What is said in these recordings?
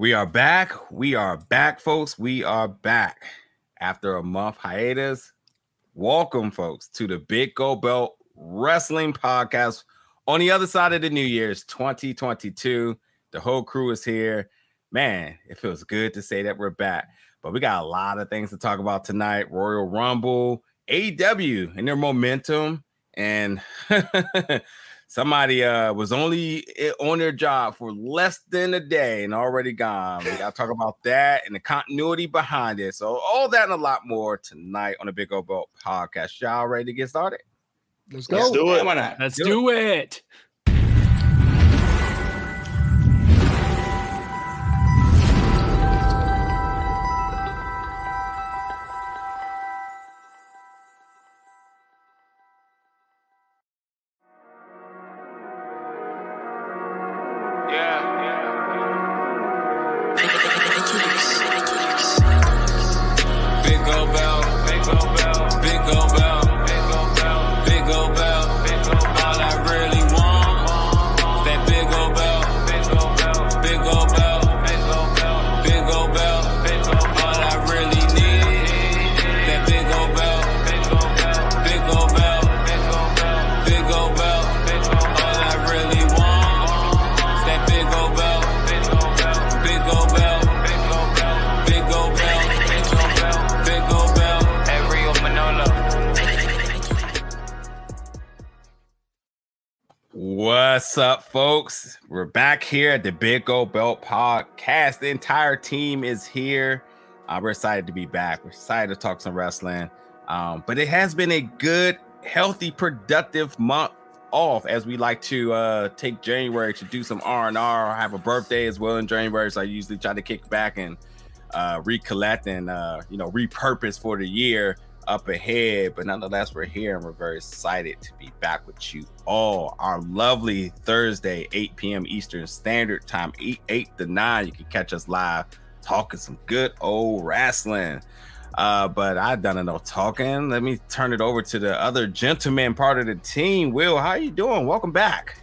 We are back. We are back, folks. We are back after a month hiatus. Welcome, folks, to the Big Gold Belt Wrestling Podcast. On the other side of the New Year's 2022, the whole crew is here. Man, it feels good to say that we're back. But we got a lot of things to talk about tonight. Royal Rumble, AEW, and their momentum, and somebody uh was only on their job for less than a day and already gone. We gotta talk about that and the continuity behind it. So all that and a lot more tonight on the Big Gold Belt podcast. Y'all ready to get started? Let's go. Let's do it. Let's do, do it. it. Here at the Big Gold Belt Podcast. The entire team is here. Uh, we're excited to be back. We're excited to talk some wrestling. Um, but it has been a good, healthy, productive month off as we like to uh, take January to do some R and R. Have a birthday as well in January, so I usually try to kick back and uh, recollect and uh, you know repurpose for the year up ahead. But nonetheless, we're here and we're very excited to be back with you all. Our lovely Thursday, 8 p.m. Eastern Standard Time, 8, 8 to 9. You can catch us live talking some good old wrestling. Uh, but I've done enough talking. Let me turn it over to the other gentleman part of the team. Will, how you doing? Welcome back.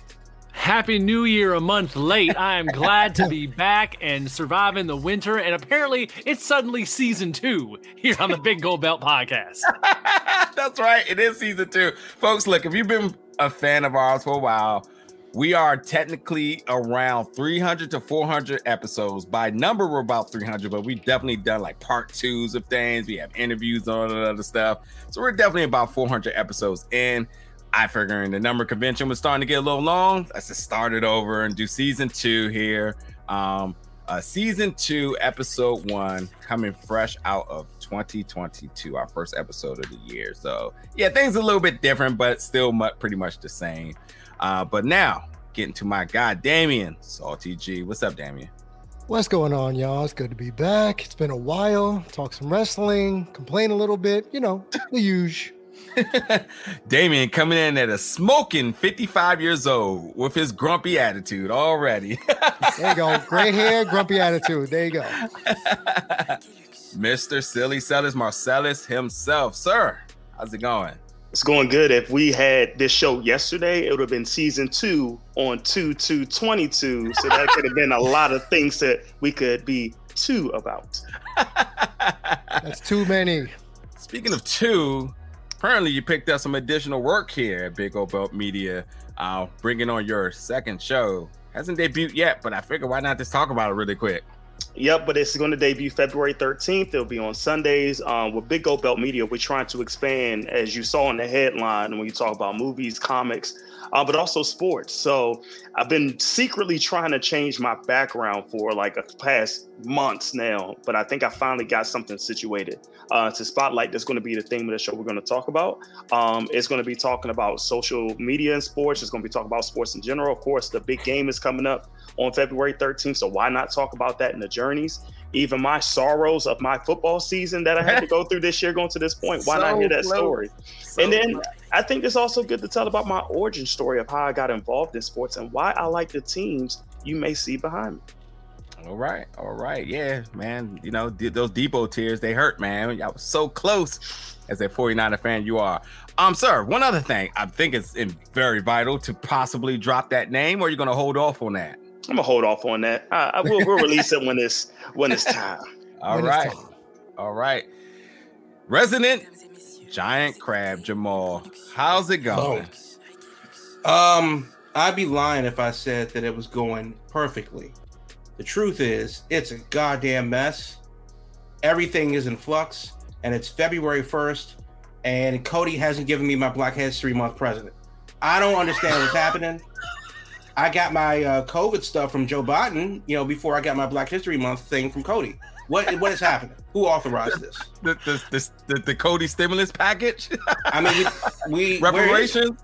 Happy New Year a month late. I am glad to be back and surviving the winter. And apparently, it's suddenly season two here on the Big Gold Belt podcast. That's right. It is season two. Folks, look, if you've been a fan of ours for a while, we are technically around 300 to 400 episodes. By number, we're about 300, but we've definitely done like part twos of things. We have interviews on other stuff. So we're definitely about 400 episodes in. I figuring the number convention was starting to get a little long. Let's just start it over and do season two here. Um, uh, season two, episode one, coming fresh out of 2022, our first episode of the year. So yeah, things a little bit different, but still much, pretty much the same. Uh, but now getting to my guy Damien Salty G. What's up, Damien? What's going on, y'all? It's good to be back. It's been a while. Talk some wrestling, complain a little bit, you know, the usual. Damien coming in at a smoking 55 years old with his grumpy attitude already. there you go. Gray hair, grumpy attitude. There you go. Mr. Silly Sellers Marcellus himself. Sir, how's it going? It's going good. If we had this show yesterday, it would have been season two on 2 2 22. So that could have been a lot of things that we could be two about. That's too many. Speaking of two, apparently you picked up some additional work here at Big Gold Belt Media, uh, bringing on your second show. Hasn't debuted yet, but I figured why not just talk about it really quick. Yep, but it's going to debut February 13th. It'll be on Sundays. Um, with Big Gold Belt Media, we're trying to expand, as you saw in the headline, when you talk about movies, comics, uh, but also sports. So I've been secretly trying to change my background for like a past months now, but I think I finally got something situated uh, to spotlight. That's going to be the theme of the show we're going to talk about. Um, it's going to be talking about social media and sports. It's going to be talking about sports in general. Of course, the big game is coming up on February 13th. So why not talk about that in the journeys? Even my sorrows of my football season that I had to go through this year going to this point. Why so not hear that close. story? So and then close. I think it's also good to tell about my origin story of how I got involved in sports and why I like the teams you may see behind me. All right, all right, yeah, man. You know those Deebo tears they hurt, man. I was so close as a 49er fan you are. Um, sir, one other thing I think it's very vital to possibly drop that name, or you're gonna hold off on that. I'm gonna hold off on that. I, I will we'll release it when it's when it's time. All When it's right, time. all right. Resident giant crab Jamal, how's it going? Um, I'd be lying if I said that it was going perfectly. The truth is, it's a goddamn mess. Everything is in flux, and it's February 1st, and Cody hasn't given me my Black History Month present. I don't understand what's happening. I got my uh, COVID stuff from Joe Biden, you know, before I got my Black History Month thing from Cody. What what is happening? Who authorized this? The the, the, the, the Cody stimulus package, I mean, we, we reparations,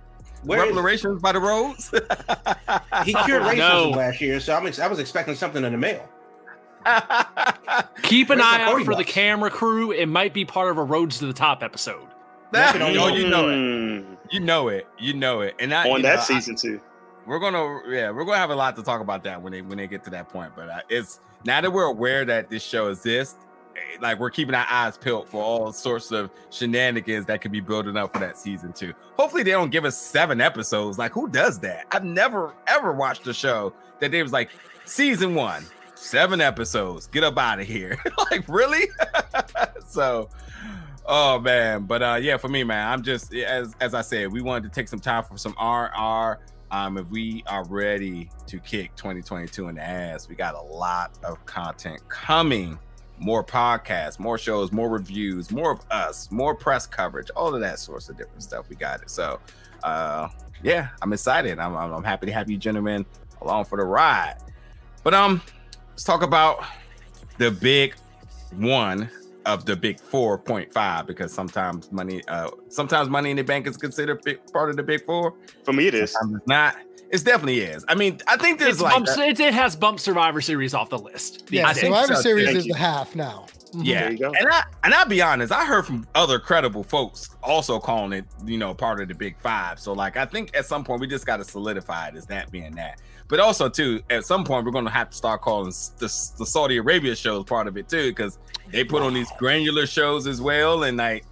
where is- reparations by the Rhodes. he cured racism No. last year, so I'm ex- I was expecting something in the mail. Keep an Where's eye out Cody for the camera crew. It might be part of a Rhodes to the Top episode. That can only- oh, you know it. Mm, You know it. You know it. And I, on that know, I- season too. We're gonna yeah we're gonna have a lot to talk about that when they when they get to that point but uh, it's now that we're aware that this show exists eh, like we're keeping our eyes peeled for all sorts of shenanigans that could be building up for that season two. Hopefully they don't give us seven episodes. Like who does that? I've never ever watched a show that they was like season one seven episodes get up out of here. Like really? So oh man. But uh yeah for me man i'm just as as i said we wanted to take some time for some R r um if we are ready to kick 2022 in the ass we got a lot of content coming. More podcasts more shows more reviews more of us more press coverage all of that sorts of different stuff. We got it. So uh yeah i'm excited. I'm, I'm, I'm happy to have you gentlemen along for the ride. But um let's talk about the big one of the big 4.5 because sometimes money uh sometimes money in the bank is considered big part of the big four For me, it is. sometimes it's not it definitely is i mean i think there's It's like bumps, it, it has bumped Survivor Series off the list. Yeah, I Survivor so, Series is you. the half now. Mm-hmm. yeah. There you go. and i and i'll be honest i heard from other credible folks also calling it you know part of the big five. So like i think at some point we just got to solidify it as that being that. But also too at some point we're going to have to start calling the, the saudi arabia shows part of it too because they put on these granular shows as well. And like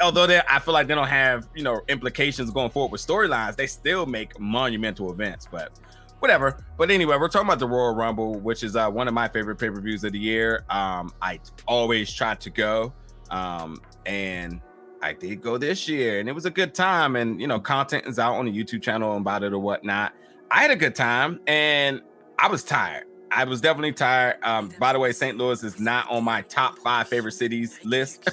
although they i feel like they don't have you know implications going forward with storylines they still make monumental events. But whatever but anyway we're talking about the royal rumble which is uh, one of my favorite pay-per-views of the year um i always try to go um and i did go this year and it was a good time and you know content is out on the youtube channel about it or whatnot i had a good time and i was tired I was definitely tired. Um, by the way, St. Louis is not on my top five favorite cities list.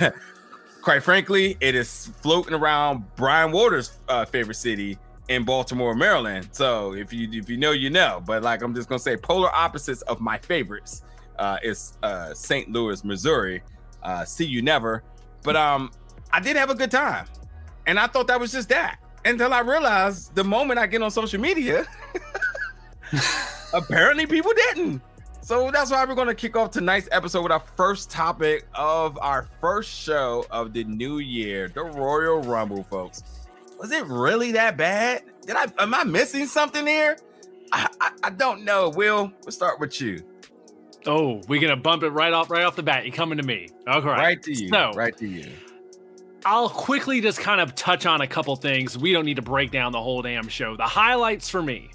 Quite frankly, it is floating around Brian Waters' uh, favorite city in Baltimore, Maryland. So if you if you know, you know. But like I'm just gonna say, polar opposites of my favorites uh, is uh, St. Louis, Missouri. Uh, see you never. But um, I did have a good time, and I thought that was just that. Until I realized the moment I get on social media, apparently people didn't. So that's why we're going to kick off tonight's episode with our first topic of our first show of the new year, the Royal Rumble, folks. Was it really that bad? Did I am I missing something here? I, I, I don't know. Will, we'll start with you. Oh, we're gonna bump it right off right off the bat. You coming to me? Okay, Right, to you. No, right to you. I'll quickly just kind of touch on a couple things. We don't need to break down the whole damn show. The highlights for me,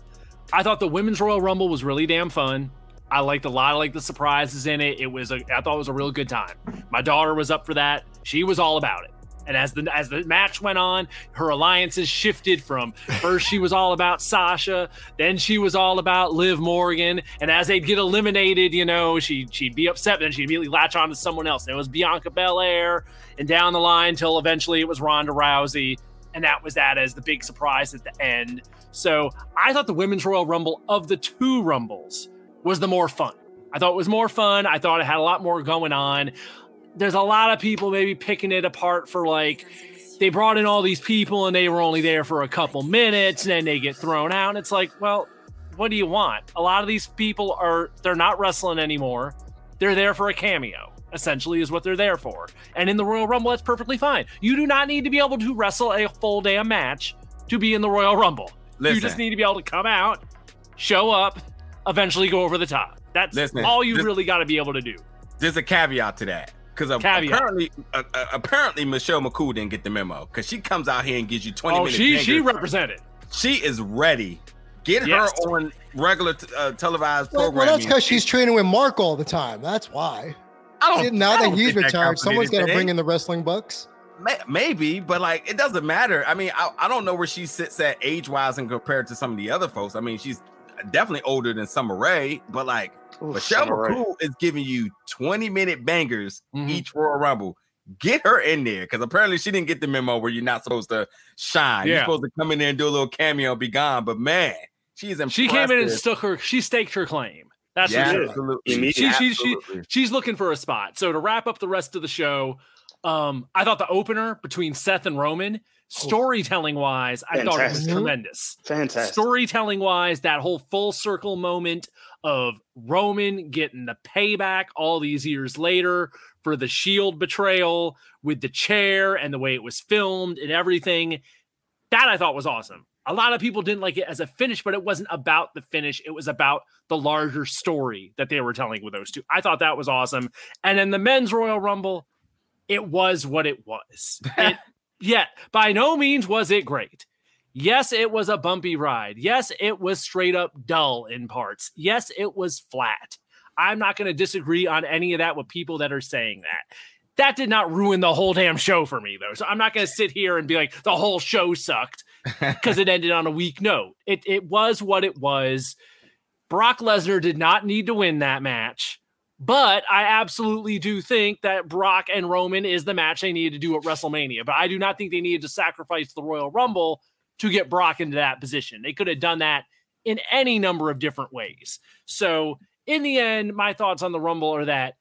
I thought the women's Royal Rumble was really damn fun. I liked a lot of like the surprises in it. It was a, I thought it was a real good time. My daughter was up for that. She was all about it. And as the as the match went on, her alliances shifted from first she was all about Sasha, then she was all about Liv Morgan, and as they'd get eliminated, you know, she she'd be upset, then she'd immediately latch on to someone else. And it was Bianca Belair, and down the line until eventually it was Ronda Rousey, and that was that as the big surprise at the end. So I thought the Women's Royal Rumble of the two Rumbles was the more fun. I thought it was more fun. I thought it had a lot more going on. There's a lot of people maybe picking it apart for like they brought in all these people and they were only there for a couple minutes and then they get thrown out. And it's like, well, what do you want? A lot of these people are they're not wrestling anymore. They're there for a cameo, essentially, is what they're there for. And in the Royal Rumble, that's perfectly fine. You do not need to be able to wrestle a full damn match to be in the Royal Rumble. You just need to be able to come out, show up, eventually go over the top. That's Listen, all you really got to be able to do. There's a caveat to that. Because apparently, uh, apparently Michelle McCool didn't get the memo. Because she comes out here and gives you 20 Oh, minutes. she she represented. she is ready Get Yes. her on regular t- uh, televised Well, well, that's because she's training with Mark all the time. That's why. I don't- now I that don't he's think that retired, counts for someone's got to bring in the wrestling bucks. Maybe, but like it doesn't matter. I mean, I, I don't know where she sits at age wise and compared to some of the other folks. I mean, she's definitely older than Summer Rae, but like Ooh, Michelle Summer Rae. McCool is giving you 20 minute bangers Mhm. each Royal Rumble. Get her in there because apparently she didn't get the memo where you're not supposed to shine. You're supposed to come in there and do a little cameo, be gone. But man, she's impressive. She came in and stuck her. She staked her claim. That's yeah, for sure. absolutely. Immediate- She, she, she, she's looking for a spot. So to wrap up the rest of the show, um, I thought the opener between Seth and Roman, Oh. storytelling wise, I thought it was tremendous. Fantastic. Storytelling wise, that whole full circle moment of Roman getting the payback all these years later for the Shield betrayal with the chair and the way it was filmed and everything. That I thought was awesome. A lot of people didn't like it as a finish, but it wasn't about the finish. It was about the larger story that they were telling with those two. I thought that was awesome. And then the men's Royal Rumble, it was what it was. It, yet, by no means was it great. Yes, it was a bumpy ride. Yes, it was straight up dull in parts. Yes, it was flat. I'm not going to disagree on any of that with people that are saying that. That did not ruin the whole damn show for me, though. So I'm not going to sit here and be like, the whole show sucked because it ended on a weak note. It, it was what it was. Brock Lesnar did not need to win that match. But I absolutely do think that Brock and Roman is the match they needed to do at WrestleMania. But I do not think they needed to sacrifice the Royal Rumble to get Brock into that position. They could have done that in any number of different ways. So, in the end, my thoughts on the Rumble are that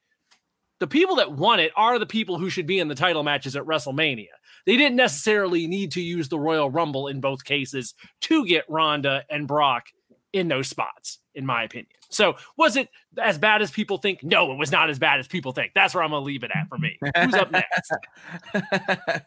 the people that won it are the people who should be in the title matches at WrestleMania. They didn't necessarily need to use the Royal Rumble in both cases to get Ronda and Brock in those spots, in my opinion. So, was it as bad as people think? No, it was not as bad as people think. That's where I'm going to leave it at for me. Who's up next?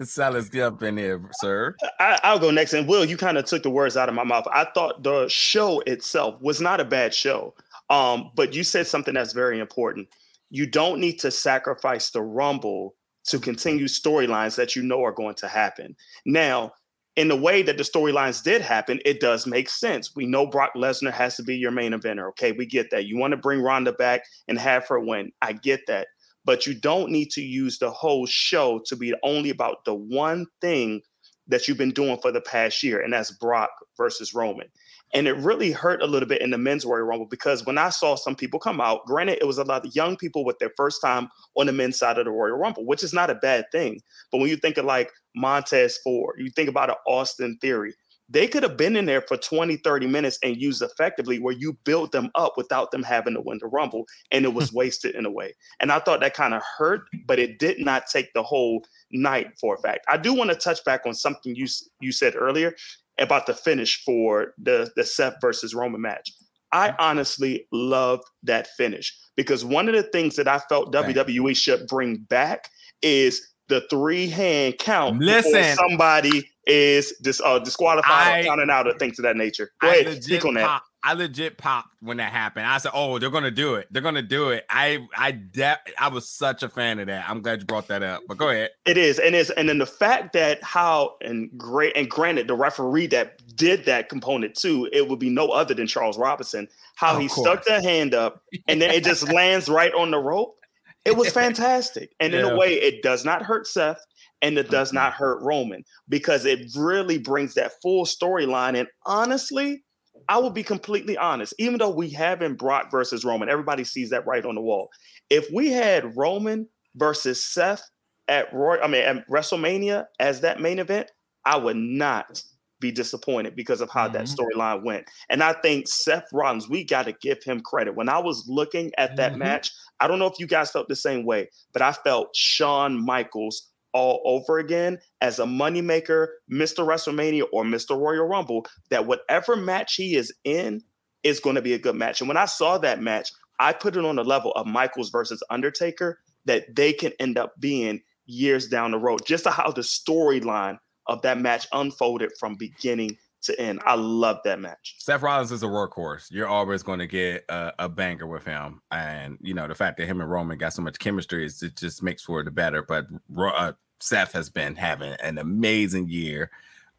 Silas, get up in here, sir. I, I'll go next. And Will, you kind of took the words out of my mouth. I thought the show itself was not a bad show. Um, but you said something that's very important. You don't need to sacrifice the rumble to continue storylines that you know are going to happen. Now, in the way that the storylines did happen, it does make sense. We know Brock Lesnar has to be your main eventer. Okay, we get that. You want to bring Ronda back and have her win. I get that. But you don't need to use the whole show to be only about the one thing that you've been doing for the past year, and that's Brock versus Roman. And it really hurt a little bit in the men's Royal Rumble because when I saw some people come out, granted, it was a lot of young people with their first time on the men's side of the Royal Rumble, which is not a bad thing. But when you think of like Montez Ford, you think about an Austin Theory, they could have been in there for 20, 30 minutes and used effectively where you built them up without them having to win the Rumble. And it was wasted in a way. And I thought that kind of hurt, but it did not take the whole night for a fact. I do want to touch back on something you you said earlier about the finish for the the Seth versus Roman match. I honestly love that finish because one of the things that I felt WWE should bring back is the three hand count. Listen. somebody is dis, uh, disqualified I- or counted out or things of that nature. Go I ahead, speak on that. pop- I legit popped when that happened. I said, "Oh, they're gonna do it. They're gonna do it." I, I, de- I was such a fan of that. I'm glad you brought that up. But go ahead. It is, and it's and then the fact that how and great and granted the referee that did that component too, it would be no other than Charles Robinson. How Of he course. stuck the hand up and then it just lands right on the rope. It was fantastic, and in a way, it does not hurt Seth and it does not hurt Roman because it really brings that full storyline. And honestly, I will be completely honest. Even though we have in Brock versus Roman, everybody sees that right on the wall. If we had Roman versus Seth at Roy, I mean at WrestleMania as that main event, I would not be disappointed because of how that Mhm. storyline went. And I think Seth Rollins, we got to give him credit. When I was looking at that Mhm. match, I don't know if you guys felt the same way, but I felt Shawn Michaels all over again as a moneymaker, Mr. WrestleMania or Mr. Royal Rumble, that whatever match he is in is going to be a good match. And when I saw that match, I put it on the level of Michaels versus Undertaker that they can end up being years down the road, just how the storyline of that match unfolded from beginning to end. I love that match. Seth Rollins is a workhorse. You're always going to get a, a banger with him, and you know the fact that him and Roman got so much chemistry is it just makes for the better. But uh, Seth has been having an amazing year.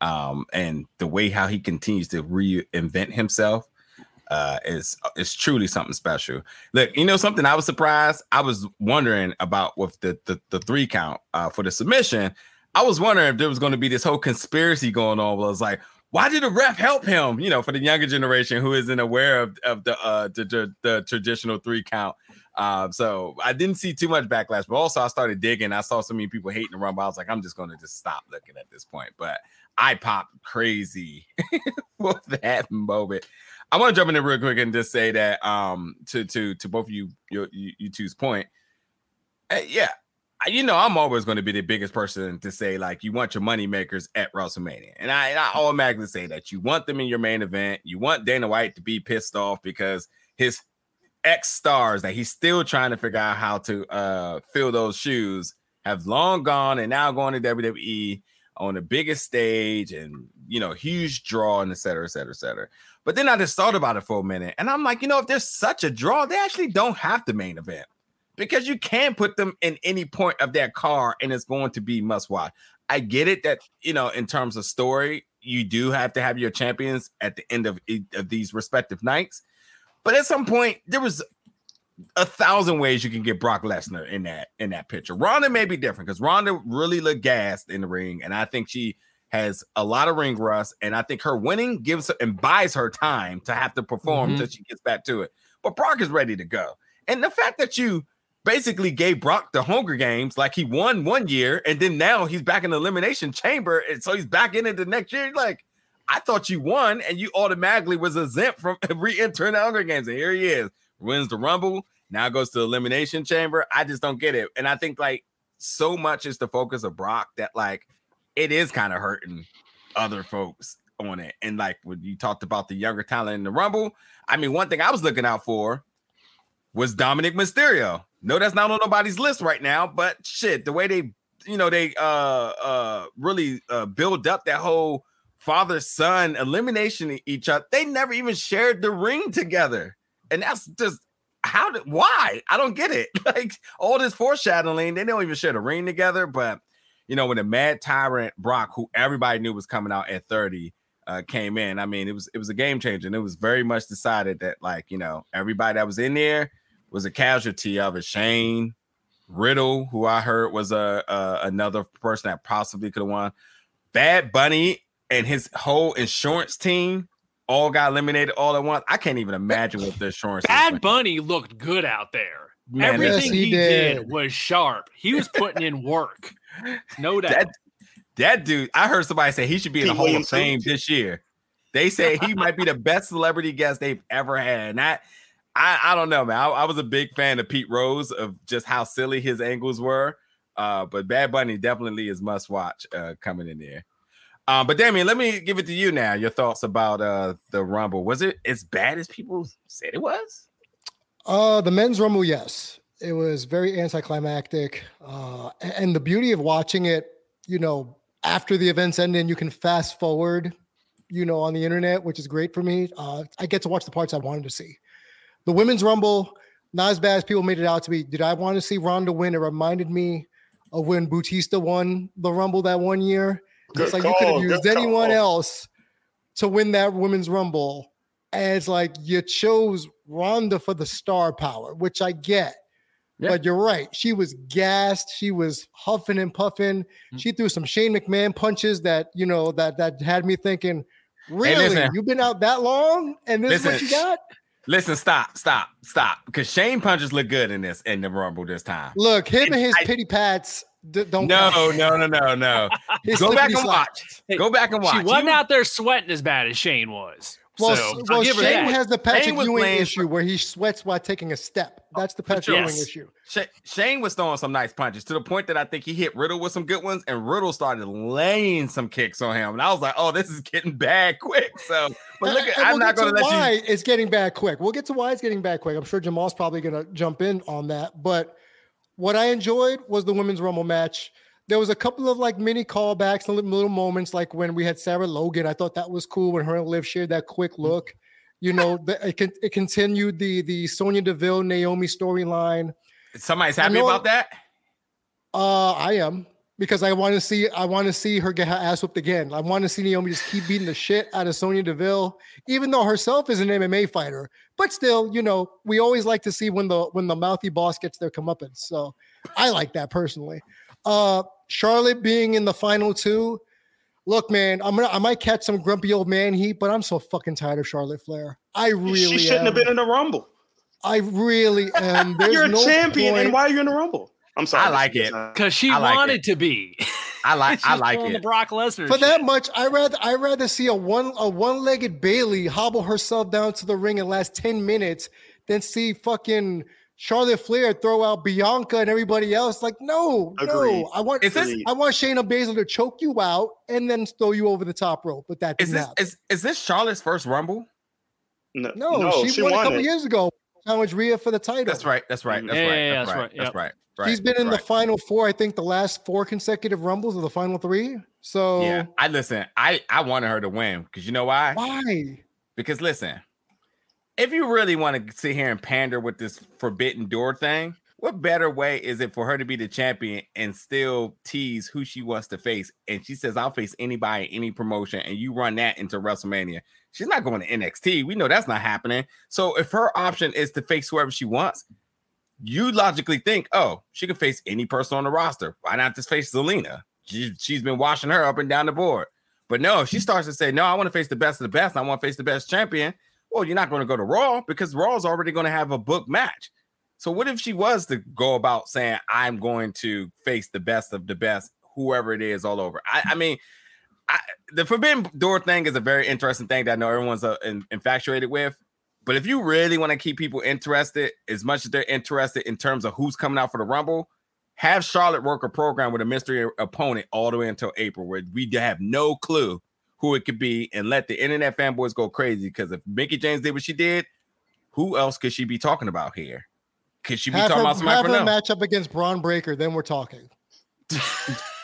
Um, and the way how he continues to reinvent himself uh, is is truly something special. Look, you know something I was surprised. I was wondering about with the the, the three count uh, for the submission. I was wondering if there was going to be this whole conspiracy going on. Where I was like, why did the ref help him? You know, for the younger generation who isn't aware of of the uh the, the, the traditional three count. Um, so I didn't see too much backlash, but also I started digging. I saw so many people hating the rumble. I was like, I'm just to just stop looking at this point. But I popped crazy for that moment. I want to jump in there real quick and just say that um to to to both of you you, you two's point. Uh, yeah, you know I'm always going to be the biggest person to say like you want your money makers at WrestleMania, and I, and I automatically say that you want them in your main event. You want Dana White to be pissed off because his ex stars that he's still trying to figure out how to uh fill those shoes have long gone and now going to WWE on the biggest stage and you know huge draw and et cetera, et cetera, et cetera. But then I just thought about it for a minute, and I'm like, you know, if there's such a draw, they actually don't have the main event because you can put them in any point of that car, and it's going to be must watch. I get it that you know, in terms of story, you do have to have your champions at the end of, of these respective nights. But at some point, there was a thousand ways you can get Brock Lesnar in that in that picture. Ronda may be different because Ronda really looked gassed in the ring, and I think she has a lot of ring rust, and I think her winning gives her and buys her time to have to perform until mm-hmm. she gets back to it. But Brock is ready to go, and the fact that you basically gave Brock the Hunger Games, like he won one year, and then now he's back in the elimination chamber, and so he's back in it the next year. Like I thought you won, and you automatically was exempt from re-entering the Hunger Games, and here he is, wins the Rumble, now goes to elimination chamber. I just don't get it, and I think like so much is the focus of Brock that like it is kind of hurting other folks on it. And like when you talked about the younger talent in the Rumble, I mean, one thing I was looking out for was Dominic Mysterio. No, that's not on nobody's list right now, but shit, the way they, you know, they uh uh really uh build up that whole father son elimination each other. They never even shared the ring together, and that's just how did why I don't get it. Like all this foreshadowing, they don't even share the ring together, but you know, when the mad tyrant Brock, who everybody knew was coming out at 30, uh, came in. I mean, it was it was a game changer, and it was very much decided that like you know everybody that was in there was a casualty of it. Shane Riddle, who I heard was a, a another person that possibly could have won. Bad Bunny and his whole insurance team all got eliminated all at once. I can't even imagine what the insurance. Bad Bunny looked good out there. Man, Everything yes, he, he did. did was sharp. He was putting in work. No doubt. That, that dude, I heard somebody say he should be in the Hall of Fame this year. They say he might be the best celebrity guest they've ever had. And I, I, I don't know, man. I, I, was a big fan of Pete Rose of just how silly his angles were. Uh, but Bad Bunny definitely is must watch uh, coming in there. Um, but Damien, let me give it to you now. Your thoughts about uh, the Rumble. Was it as bad as people said it was? Uh, the men's Rumble, yes. It was very anticlimactic. Uh, and the beauty of watching it, you know, after the events end and you can fast forward, you know, on the internet, which is great for me. Uh, I get to watch the parts I wanted to see. The women's rumble, not as bad as people made it out to be. Did I want to see Ronda win? It reminded me of when Batista won the rumble that one year. Good it's like call, you could have used anyone call. else to win that women's rumble. And it's like you chose Ronda for the star power, which I get. Yeah. But you're right. She was gassed. She was huffing and puffing. Mm-hmm. She threw some Shane McMahon punches that you know that that had me thinking, really, hey, you've been out that long, and this listen, is what you got. Listen, stop, stop, stop, because Shane punches look good in this in the Rumble this time. Look, him and, and his I, pity pats. D- don't no, no, no, no, no. Go back and watch. Go back and watch. She wasn't you, out there sweating as bad as Shane was. Well, so, well Shane has the Patrick Ewing issue where he sweats while taking a step. Oh, That's the Patrick Ewing issue. Shane was throwing some nice punches to the point that I think he hit Riddle with some good ones, and Riddle started laying some kicks on him. And I was like, "Oh, this is getting bad quick." So, but look, at, I'm we'll not going to let why you. It's getting bad quick. We'll get to why it's getting bad quick. I'm sure Jamal's probably going to jump in on that. But what I enjoyed was the women's Rumble match there was a couple of like mini callbacks and little moments, like when we had Sarah Logan. I thought that was cool when her and Liv shared that quick mm. look. You know, the, it, it continued the the Sonya Deville Naomi storyline. Somebody's happy about that. Uh, I am. because I want to see I want to see her get her ass whooped again. I want to see Naomi just keep beating the shit out of Sonya Deville, even though herself is an MMA fighter. But still, you know, we always like to see when the when the mouthy boss gets their comeuppance. So I like that personally. Uh Charlotte being in the final two. Look, man, I'm gonna I might catch some grumpy old man heat, but I'm so fucking tired of Charlotte Flair. I really she shouldn't am. have been in the Rumble. I really am. There's You're a no champion, point. and why are you in the Rumble? I'm sorry. I like it. Because she like wanted it. to be. I like I like it. The Brock Lesnar. For that much, I rather I rather see a one a one legged Bayley hobble herself down to the ring and last ten minutes than see fucking Charlotte Flair throw out Bianca and everybody else. Like, no, Agreed. no, I want Is this- I want Shayna Baszler to choke you out and then throw you over the top rope. But that Is didn't this happen. is is this Charlotte's first rumble? No, No, she, won, a couple it. years ago. Challenged Rhea for the title. That's right. That's right. Mm. That's Yeah, right. yeah, That's that's right. right, That's right. Right. She's been in right. the final four, I think, the last four consecutive rumbles or the final three. So Yeah, I listen. I I wanted her to win because you know why? why? Because listen, if you really want to sit here and pander with this forbidden door thing, what better way is it for her to be the champion and still tease who she wants to face? And she says, "I'll face anybody, any promotion," and you run that into WrestleMania. She's not going to NXT. We know that's not happening. So if her option is to face whoever she wants, you logically think, "Oh, she can face any person on the roster. Why not just face Zelina? She, she's been washing her up and down the board." But no, she starts to say, "No, I want to face the best of the best. I want to face the best champion." Well, you're not going to go to Raw because Raw's already going to have a book match. So what if she was to go about saying, "I'm going to face the best of the best, whoever it is, all over"? I, I mean, I, the Forbidden Door thing is a very interesting thing that I know everyone's uh, in, infatuated with. But if you really want to keep people interested, as much as they're interested in terms of who's coming out for the Rumble, have Charlotte work a program with a mystery opponent all the way until April, where we have no clue who it could be, and let the internet fanboys go crazy. Because if Mickie James did what she did, who else could she be talking about here? Could she be Have talking her, about somebody have her them? match up against Bron Breakker, then we're talking.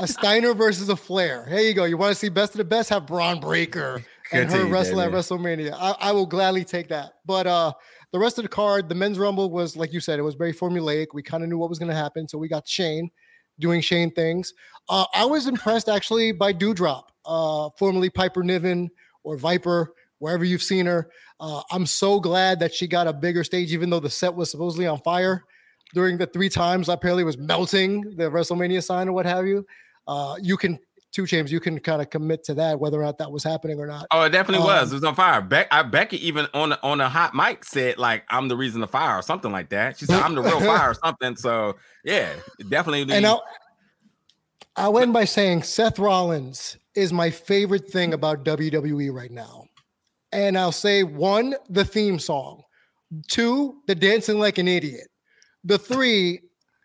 a Steiner versus a Flair. Here you go. You want to see best of the best? Have Bron Breakker and her wrestle at WrestleMania. I, I will gladly take that. But uh the rest of the card, the men's rumble was like you said, it was very formulaic. We kind of knew what was going to happen, so we got Shane doing Shane things. Uh, I was impressed actually by Doudrop, uh, formerly Piper Niven or Viper, wherever you've seen her. Uh, I'm so glad that she got a bigger stage, even though the set was supposedly on fire during the three times I apparently was melting the WrestleMania sign or what have you. Uh, you can two James, you can kind of commit to that whether or not that was happening or not. Oh, it definitely was. Um, It was on fire. Beck, I, Becky even on on a hot mic said like, "I'm the reason the fire" or something like that. She said, "I'm the real fire" or something. So yeah, definitely. And I'll, I'll end by saying Seth Rollins is my favorite thing about WWE right now. And I'll say one, the theme song, two, the dancing like an idiot, the three,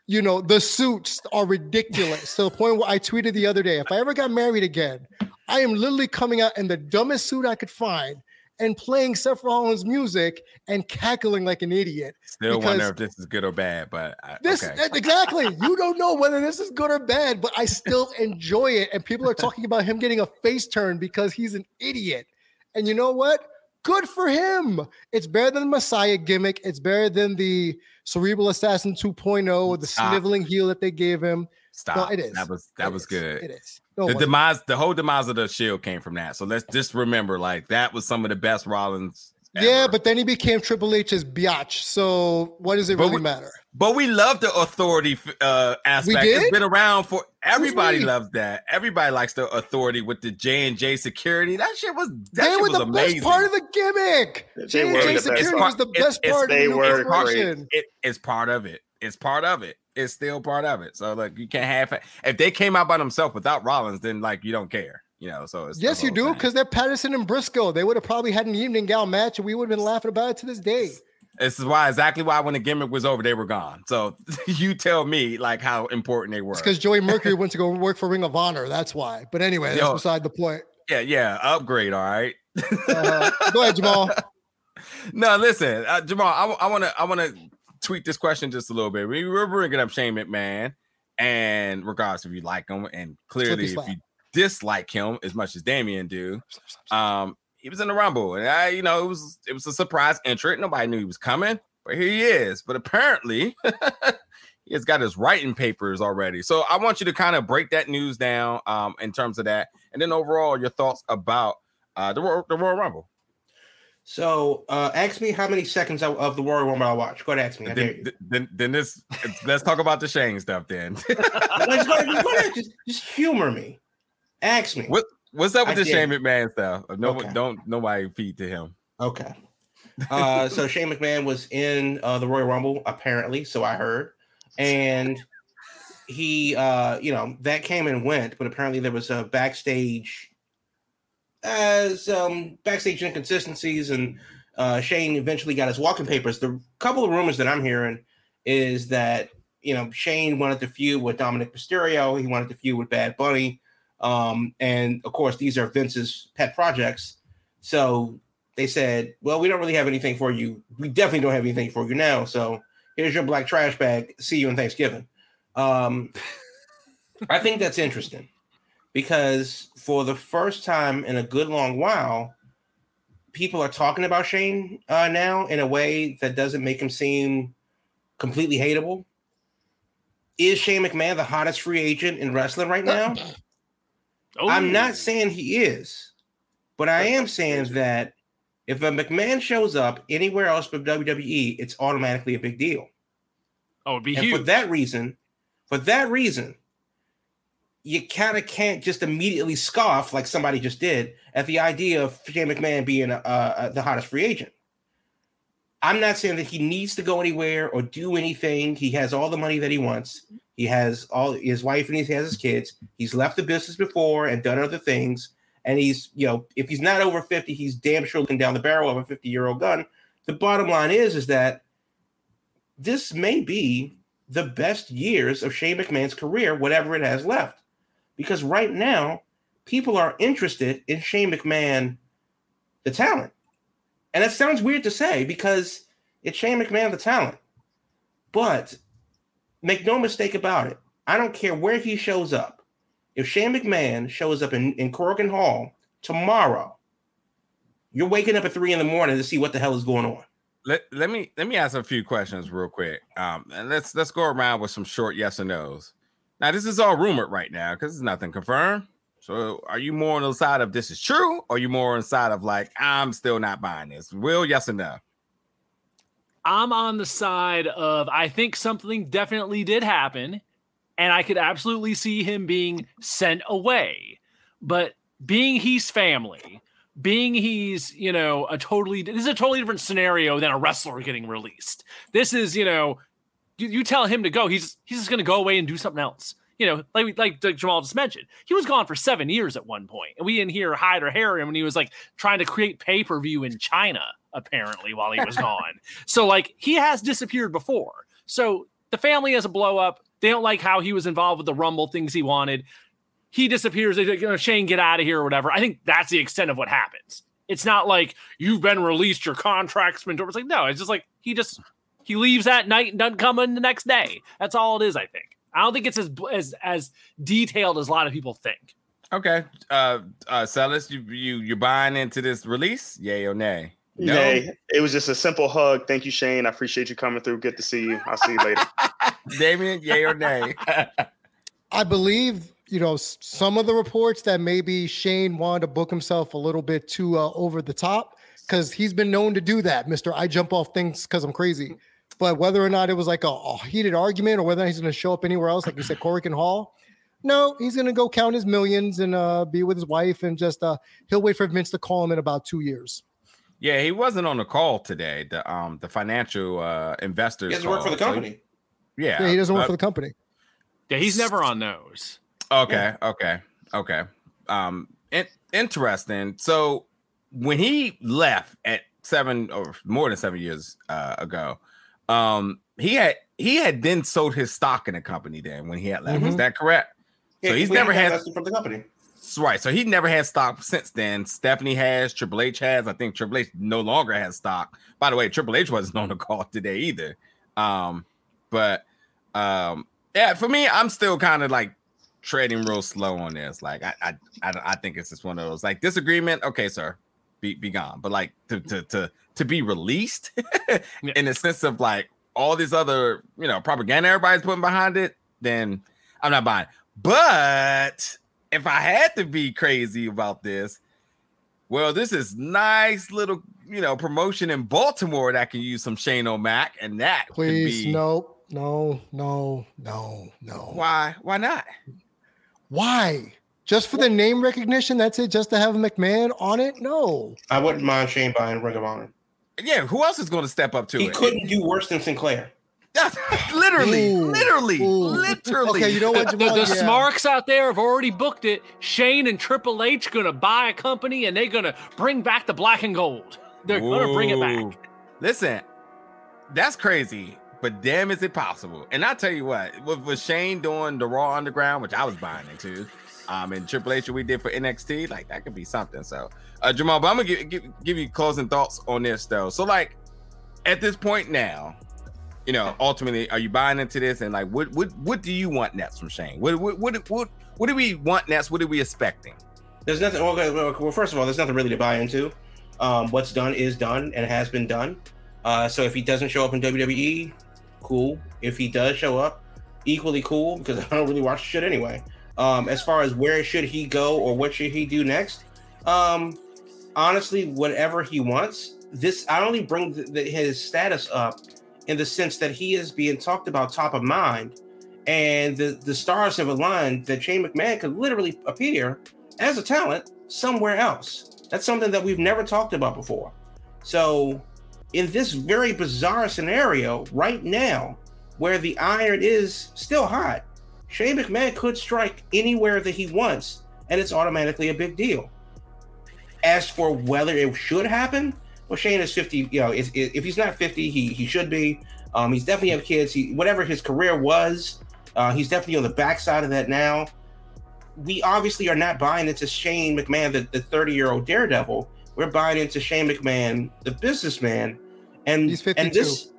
you know, the suits are ridiculous to the point where I tweeted the other day if I ever got married again, I am literally coming out in the dumbest suit I could find and playing Seth Rollins music and cackling like an idiot. Still wonder if this is good or bad, but I, This okay. exactly. You don't know whether this is good or bad, but I still enjoy it. And people are talking about him getting a face turn because he's an idiot. And you know what? Good for him. It's better than the Messiah gimmick. It's better than the Cerebral Assassin 2.0 or the Stop. sniveling heel that they gave him. Stop. it is. That was that It was is. good. It is. No, the demise, the whole demise of the Shield came from that. So let's just remember, like that was some of the best Rollins. Yeah, but then he became Triple H's biatch. So what does it But really we- matter? But we love the authority uh aspect. did? It's been around for everybody loves that. Everybody likes the authority with the J and J security. That shit was that They shit were was the amazing. best part of the gimmick. J&J were best Security part. was the best it's- part they of the were great. it, it's part of it. It's part of it. It's still part of it. So like you can't have it. If they came out by themselves without Rollins, then like you don't care. You know. So it's Yes, you do, because they're Patterson and Brisco. They would have probably had an evening gown match, and we would have been laughing about it to this day. This is why exactly why when the gimmick was over, they were gone. So you tell me like how important they were. It's because Joey Mercury went to go work for Ring of Honor. That's why. But anyway, that's Yo. beside the point. Yeah, yeah, upgrade. All right. Uh, go ahead, Jamal. no, listen, uh, Jamal. I want to I want to tweak this question just a little bit. We were bringing up Shane McMahon, and regardless if you like him, and clearly if you dislike him as much as Damien do, um, he was in the Rumble, and I, you know, it was it was a surprise entrant. Nobody knew he was coming, but here he is. But apparently, he he has got his writing papers already. So I want you to kind of break that news down um, in terms of that, and then overall your thoughts about uh, the the Royal Rumble. So uh, ask me how many seconds of, of the Royal Rumble I watch. Go ahead, ask me. I Then, then, then this let's talk about the Shane stuff then. Just, just, just humor me. Ask me. what what's up with I the Shane. McMahon stuff? No, Okay. don't nobody feed to him. Okay. Uh, so Shane McMahon was in uh, the Royal Rumble, apparently, so I heard, and he, uh, you know, that came and went, but apparently there was a backstage, as um, backstage inconsistencies, and uh, Shane eventually got his walking papers. The couple of rumors that I'm hearing is that you know Shane wanted to feud with Dominic Mysterio, he wanted to feud with Bad Bunny, um, and of course these are Vince's pet projects. So they said, "Well, we don't really have anything for you. We definitely don't have anything for you now. So here's your black trash bag. See you on Thanksgiving." Um, I think that's interesting because for the first time in a good long while, people are talking about Shane uh, now in a way that doesn't make him seem completely hateable. Is Shane McMahon the hottest free agent in wrestling right now? Oh, I'm not saying he is, but I am saying that if a McMahon shows up anywhere else but WWE, it's automatically a big deal. Oh, it'd be And huge. for that reason, for that reason, you kind of can't just immediately scoff like somebody just did at the idea of Shane McMahon being uh, uh, the hottest free agent. I'm not saying that he needs to go anywhere or do anything. He has all the money that he wants. He has all his wife and he has his kids. He's left the business before and done other things. And he's, you know, if he's not over 50, he's damn sure looking down the barrel of a 50 year old gun. The bottom line is, is that this may be the best years of Shane McMahon's career, whatever it has left. Because right now, people are interested in Shane McMahon, the talent. And that sounds weird to say because it's Shane McMahon, the talent. But make no mistake about it. I don't care where he shows up. If Shane McMahon shows up in, in Korakuen Hall tomorrow, you're waking up at three in the morning to see what the hell is going on. Let, let me let me ask a few questions real quick. Um, and let's let's go around with some short yes or nos. Now, this is all rumored right now because it's nothing confirmed. So, are you more on the side of this is true, or are you more on the side of like I'm still not buying this? Will yes or no? I'm on the side of I think something definitely did happen, and I could absolutely see him being sent away. But being he's family, being he's you know a totally this is a totally different scenario than a wrestler getting released. This is you know you, you tell him to go, he's he's just gonna go away and do something else. You know, like like Jamal just mentioned, he was gone for seven years at one point, and we didn't hear hide or hair him when he was like trying to create pay per view in China apparently while he was gone. So like he has disappeared before. So the family has a blow up. They don't like how he was involved with the Rumble things he wanted. He disappears. They you know, Shane, get out of here or whatever. I think that's the extent of what happens. It's not like you've been released, your contract's been. It's like no, it's just like he just he leaves that night and doesn't come in the next day. That's all it is. I think. I don't think it's as as as detailed as a lot of people think. Okay, uh, uh, Celis, you you you buying into this release? Yay or nay? No. Nay, it was just a simple hug. Thank you, Shane. I appreciate you coming through. Good to see you. I'll see you later. Damien, yay or nay? I believe you know some of the reports that maybe Shane wanted to book himself a little bit too uh, over the top because he's been known to do that, Mister. I jump off things because I'm crazy. But whether or not it was like a, a heated argument or whether he's going to show up anywhere else, like you said, Korakuen Hall, no, he's going to go count his millions and uh, be with his wife and just uh, he'll wait for Vince to call him in about two years. yeah, he wasn't on the call today. The um the financial uh investors. He doesn't work for the call, so he- company. yeah, Yeah, he doesn't work uh, for the company. Yeah, he's never on those. Okay, okay, okay. Um, in- interesting. So when he left at seven or more than seven years uh, ago, um, he had he had then sold his stock in the company. Then when he had left, is Mhm. that correct? So he's never had- from the company. That's right. So he never had stock since then. Stephanie has, Triple H has. I think Triple H no longer has stock. By the way, Triple H wasn't on the call today either. Um, but um, yeah, for me, I'm still kind of like treading real slow on this. Like I, I, I, I think it's just one of those like disagreement. Okay, sir, be be gone. But like to to to to be released in the sense of like all this other, you know, propaganda everybody's putting behind it, then I'm not buying. But if I had to be crazy about this, well, this is nice little, you know, promotion in Baltimore that can use some Shane O'Mac, and that Please, be, no, no, no, no, no. Why? Why not? Why? Just for the name recognition? That's it? Just to have McMahon on it? No. I wouldn't mind Shane buying Ring of Honor. Yeah, who else is going to step up to he it? He couldn't do worse than Sinclair. literally, Ooh. literally, Ooh. literally. Okay, you know what? Jamal, the, the yeah. Smarks out there have already booked it. Shane and Triple H gonna buy a company and they're gonna bring back the black and gold. They're Ooh. gonna bring it back. Listen, that's crazy, but damn, is it possible? And I tell you what, with, with Shane doing the Raw Underground, which I was buying into, um, and Triple H we did for NXT, like that could be something. So, uh, Jamal, but I'm gonna give, give, give you closing thoughts on this though. So, like at this point now, you know, ultimately, are you buying into this? And like, what what what do you want next from Shane? What what what what, what do we want next? What are we expecting? There's nothing. Well, well, first of all, there's nothing really to buy into. Um, what's done is done and has been done. Uh, so if he doesn't show up in WWE, cool. If he does show up, equally cool because I don't really watch shit anyway. Um, as far as where should he go or what should he do next, um, honestly, whatever he wants. This I only bring the, the, his status up in the sense that he is being talked about top of mind, and the the stars have aligned that Shane McMahon could literally appear as a talent somewhere else. That's something that we've never talked about before. So, in this very bizarre scenario right now, where the iron is still hot, Shane McMahon could strike anywhere that he wants, and it's automatically a big deal. As for whether it should happen, well, Shane is 50. You know, if, if he's not 50, he he should be. Um, he's definitely have kids. He whatever his career was, uh, he's definitely on the backside of that now. We obviously are not buying into Shane McMahon, the, the 30 year old daredevil. We're buying into Shane McMahon, the businessman, and he's 52. and this.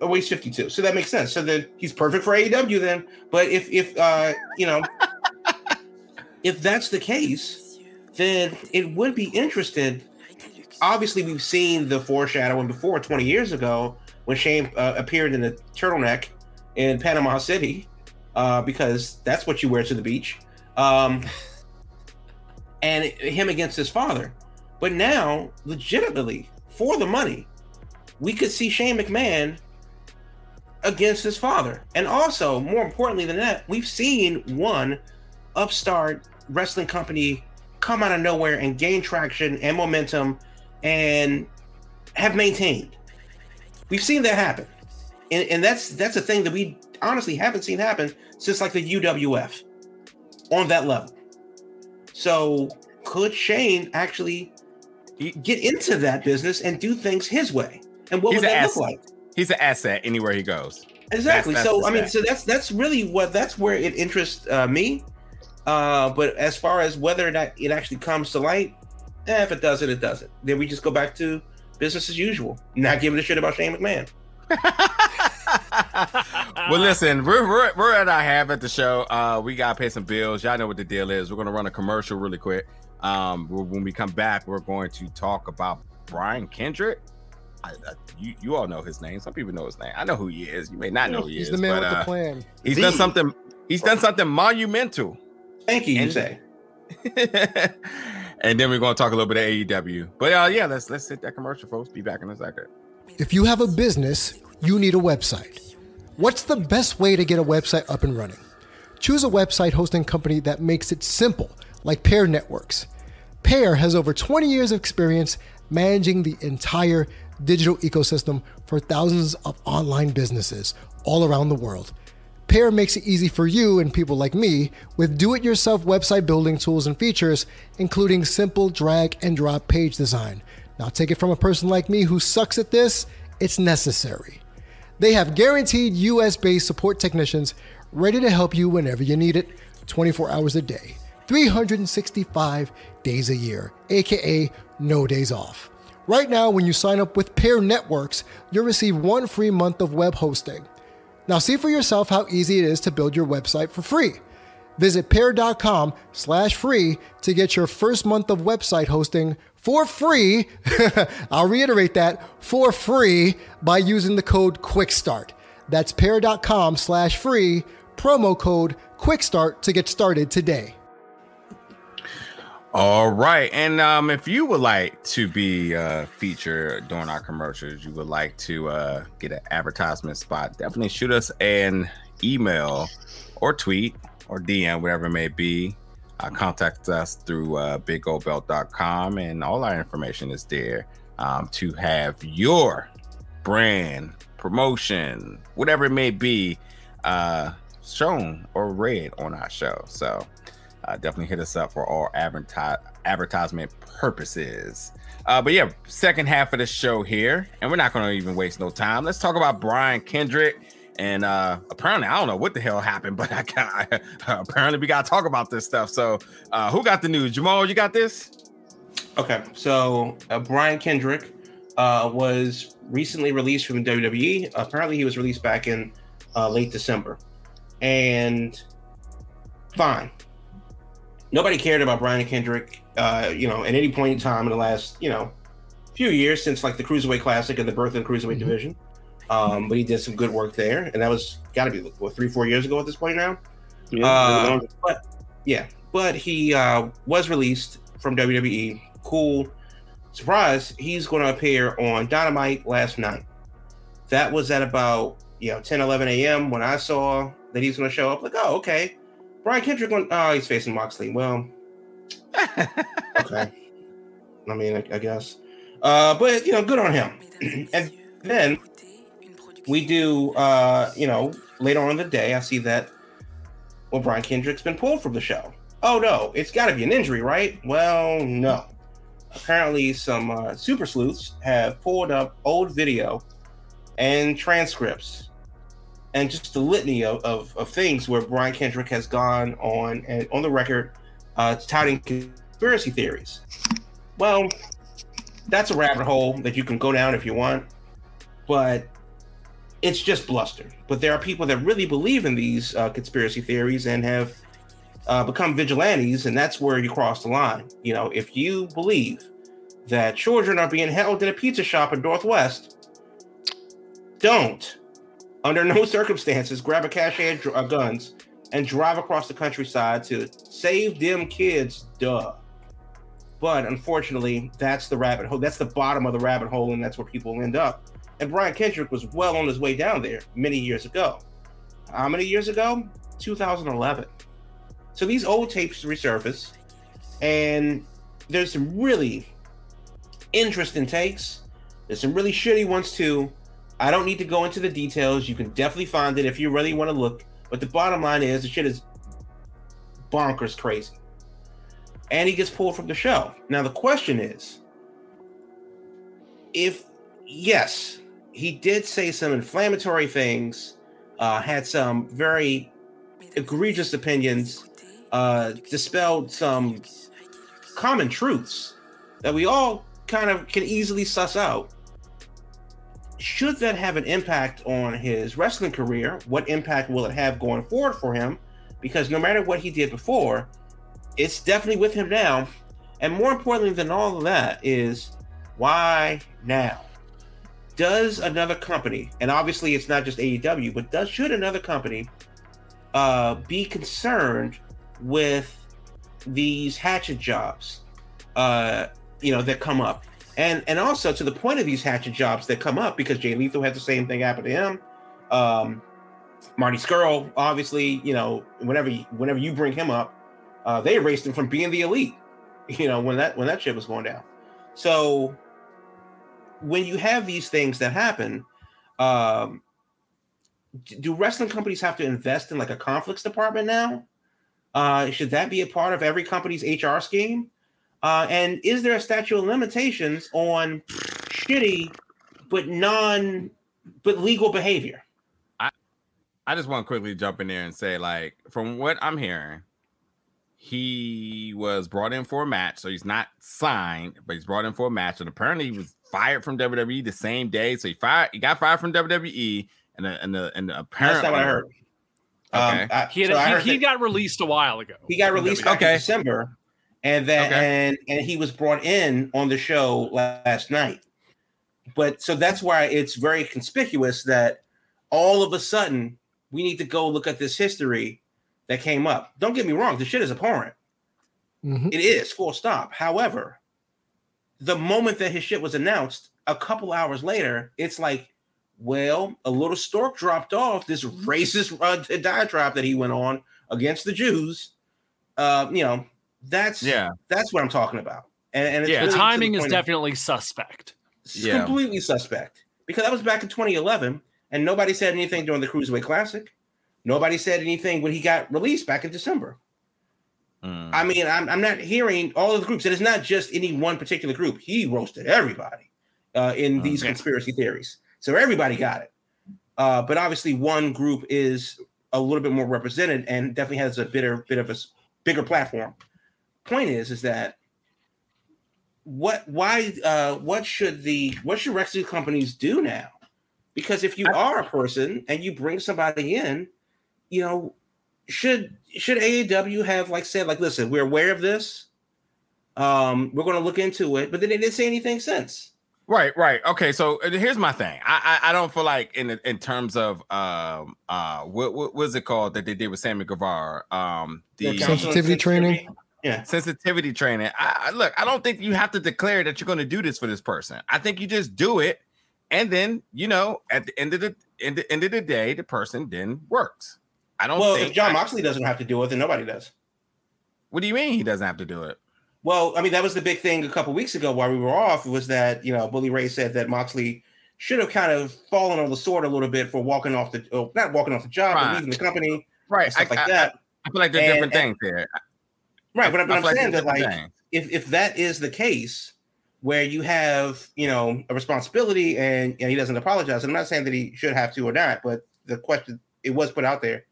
Oh, he's 52, so that makes sense. So then he's perfect for AEW then. But if if uh you know if that's the case, then it would be interesting. obviously we've seen the foreshadowing before 20 years ago when Shane uh, appeared in the turtleneck in Panama City uh, because that's what you wear to the beach. Um, and him against his father. But now, legitimately, for the money, we could see Shane McMahon against his father. And also, more importantly than that, we've seen one upstart wrestling company come out of nowhere and gain traction and momentum and have maintained. We've seen that happen. And, and that's that's a thing that we honestly haven't seen happen since like the UWF on that level. So could Shane actually get into that business and do things his way? And what would that look like? He's an asset anywhere he goes. Exactly. That's, that's so I mean, so that's that's really what that's where it interests uh, me. Uh, but as far as whether or not it actually comes to light, Eh, if it doesn't, it doesn't. Then we just go back to business as usual. Not giving a shit about Shane McMahon. well, listen, we're, we're, we're at our half at the show. Uh, we got to pay some bills. Y'all know what the deal is. We're going to run a commercial really quick. Um, when we come back, we're going to talk about Brian Kendrick. I, I, you, you all know his name. Some people know his name. I know who he is. You may not know who he he's is. He's the man but, with uh, the plan. He's the, done something. He's done something monumental. Thank you. You say. and then we're going to talk a little bit of AEW. But uh, yeah, let's let's hit that commercial, folks. Be back in a second. If you have a business, you need a website. What's the best way to get a website up and running? Choose a website hosting company that makes it simple, like Pair Networks. Pair has over 20 years of experience managing the entire digital ecosystem for thousands of online businesses all around the world. Pair makes it easy for you and people like me with do it yourself website building tools and features, including simple drag and drop page design. Now, take it from a person like me who sucks at this, it's necessary. They have guaranteed US based support technicians ready to help you whenever you need it, 24 hours a day, 365 days a year, aka no days off. Right now, when you sign up with Pair Networks, you'll receive one free month of web hosting. Now, see for yourself how easy it is to build your website for free. Visit pair.com slash free to get your first month of website hosting for free. I'll reiterate that for free by using the code QUICKSTART. That's pair.com slash free, promo code QUICKSTART to get started today. All right. And um, if you would like to be uh, featured during our commercials, you would like to uh, get an advertisement spot, definitely shoot us an email or tweet or DM, whatever it may be. Uh, contact us through uh, bigoldbelt.com, and all our information is there um, to have your brand, promotion, whatever it may be, uh, shown or read on our show. So uh, definitely hit us up for all adverti- advertisement purposes. Uh, but yeah, second half of the show here, and we're not going to even waste no time. Let's talk about Brian Kendrick and uh, apparently, I don't know what the hell happened, but I got apparently we got to talk about this stuff. So, uh, who got the news? Jamal, you got this? Okay, so uh, Brian Kendrick uh, was recently released from WWE. Apparently, he was released back in uh, late December, and fine. Nobody cared about Brian Kendrick, uh, you know, at any point in time in the last, you know, few years since like the Cruiserweight Classic and the birth of the Cruiserweight mm-hmm. division. Um, but he did some good work there, and that was got to be what three, four years ago at this point now. Yeah, uh, but yeah, but he uh, was released from WWE. Cool. Surprise! He's going to appear on Dynamite last night. That was at about you know 10, 11 a.m. when I saw that he's going to show up. Like, oh, okay. Brian Kendrick, going, oh, he's facing Moxley. Well, okay. I mean, I, I guess. Uh, but you know, good on him. and then we do, uh, you know, later on in the day, I see that, well, Brian Kendrick's been pulled from the show. Oh, no, it's got to be an injury, right? Well, no. Apparently, some uh, super sleuths have pulled up old video and transcripts and just the litany of, of, of, things where Brian Kendrick has gone on and on the record uh, touting conspiracy theories. Well, that's a rabbit hole that you can go down if you want, but it's just bluster. But there are people that really believe in these uh, conspiracy theories and have uh, become vigilantes, and that's where you cross the line. You know, if you believe that children are being held in a pizza shop in Northwest, don't, under no circumstances, grab a cache of uh, guns and drive across the countryside to save them kids. Duh. But unfortunately, that's the rabbit hole. That's the bottom of the rabbit hole, and that's where people end up. And Brian Kendrick was well on his way down there many years ago. How many years ago? 2011. So these old tapes resurface, and there's some really interesting takes. There's some really shitty ones too. I don't need to go into the details. You can definitely find it if you really want to look. But the bottom line is the shit is bonkers crazy. And he gets pulled from the show. Now the question is if yes, he did say some inflammatory things, uh, had some very egregious opinions, uh, dispelled some common truths that we all kind of can easily suss out. Should that have an impact on his wrestling career? What impact will it have going forward for him? Because no matter what he did before, it's definitely with him now. And more importantly than all of that is why now? does another company, and obviously it's not just AEW, but does should another company uh, be concerned with these hatchet jobs, uh, you know, that come up, and and also to the point of these hatchet jobs that come up because Jay Lethal had the same thing happen to him. Um, Marty Scurll, obviously, you know, whenever you, whenever you bring him up, uh, they erased him from being the elite. You know, when that when that shit was going down. So when you have these things that happen, um, do wrestling companies have to invest in like a conflicts department now? Uh, should that be a part of every company's HR scheme? Uh, and is there a statute of limitations on shitty but non but legal behavior? I I just want to quickly jump in there and say, like, from what I'm hearing, he was brought in for a match, so he's not signed, but he's brought in for a match, and apparently he was fired from WWE the same day. So he fired, he got fired from WWE, and the, and the, and the apparently, that's not what I heard. Okay. Um, I, He, had, so he, heard he got released a while ago. He got released back Okay. in December, and then Okay. and and he was brought in on the show last night. But so that's why it's very conspicuous that all of a sudden we need to go look at this history that came up. Don't get me wrong, the shit is abhorrent. Mhm. It is full stop. However, the moment that his shit was announced, a couple hours later, it's like, well, a little stork dropped off this racist uh, diatribe that he went on against the Jews. Uh, you know, that's Yeah. that's what I'm talking about. And, and it's Yeah. The really to timing is point of- definitely suspect. Yeah. completely suspect because that was back in 2011, and nobody said anything during the Cruiserweight Classic. Nobody said anything when he got released back in December. Mm. I mean, I'm, I'm not hearing all of the groups, and it's not just any one particular group. He roasted everybody uh, in Mm, these yeah. conspiracy theories, so everybody got it. Uh, but obviously, one group is a little bit more represented and definitely has a bitter bit of a bigger platform. Point is, is that what why uh, what should the what should wrestling companies do now? Because if you are a person and you bring somebody in, you know, should should AEW have like said like, listen, we're aware of this. Um, we're going to look into it, but then they didn't say anything since. Right, right. Okay, so uh, here's my thing. I I, I don't feel like in in terms of um uh what what was it called that they did with Sammy Guevara? Um the Their counsel and Sensitivity training? Yeah, sensitivity training. I, I look, I don't think you have to declare that you're going to do this for this person. I think you just do it, and then you know, at the end of the end, the end of the day, the person then works. I don't well, think. if John I- Moxley doesn't have to do it, then nobody does. what do you mean he doesn't have to do it? Well, I mean, that was the big thing a couple weeks ago while we were off was that, you know, Bully Ray said that Moxley should have kind of fallen on the sword a little bit for walking off the, oh, not walking off the job, Right. but leaving the company Right, stuff I, like I- that. I feel like they're And- different and- things here. Right. But, but I'm like saying that, like, things. if, if that is the case where you have, you know, a responsibility and, and he doesn't apologize, and I'm not saying that he should have to or not, but the question, it was put out there.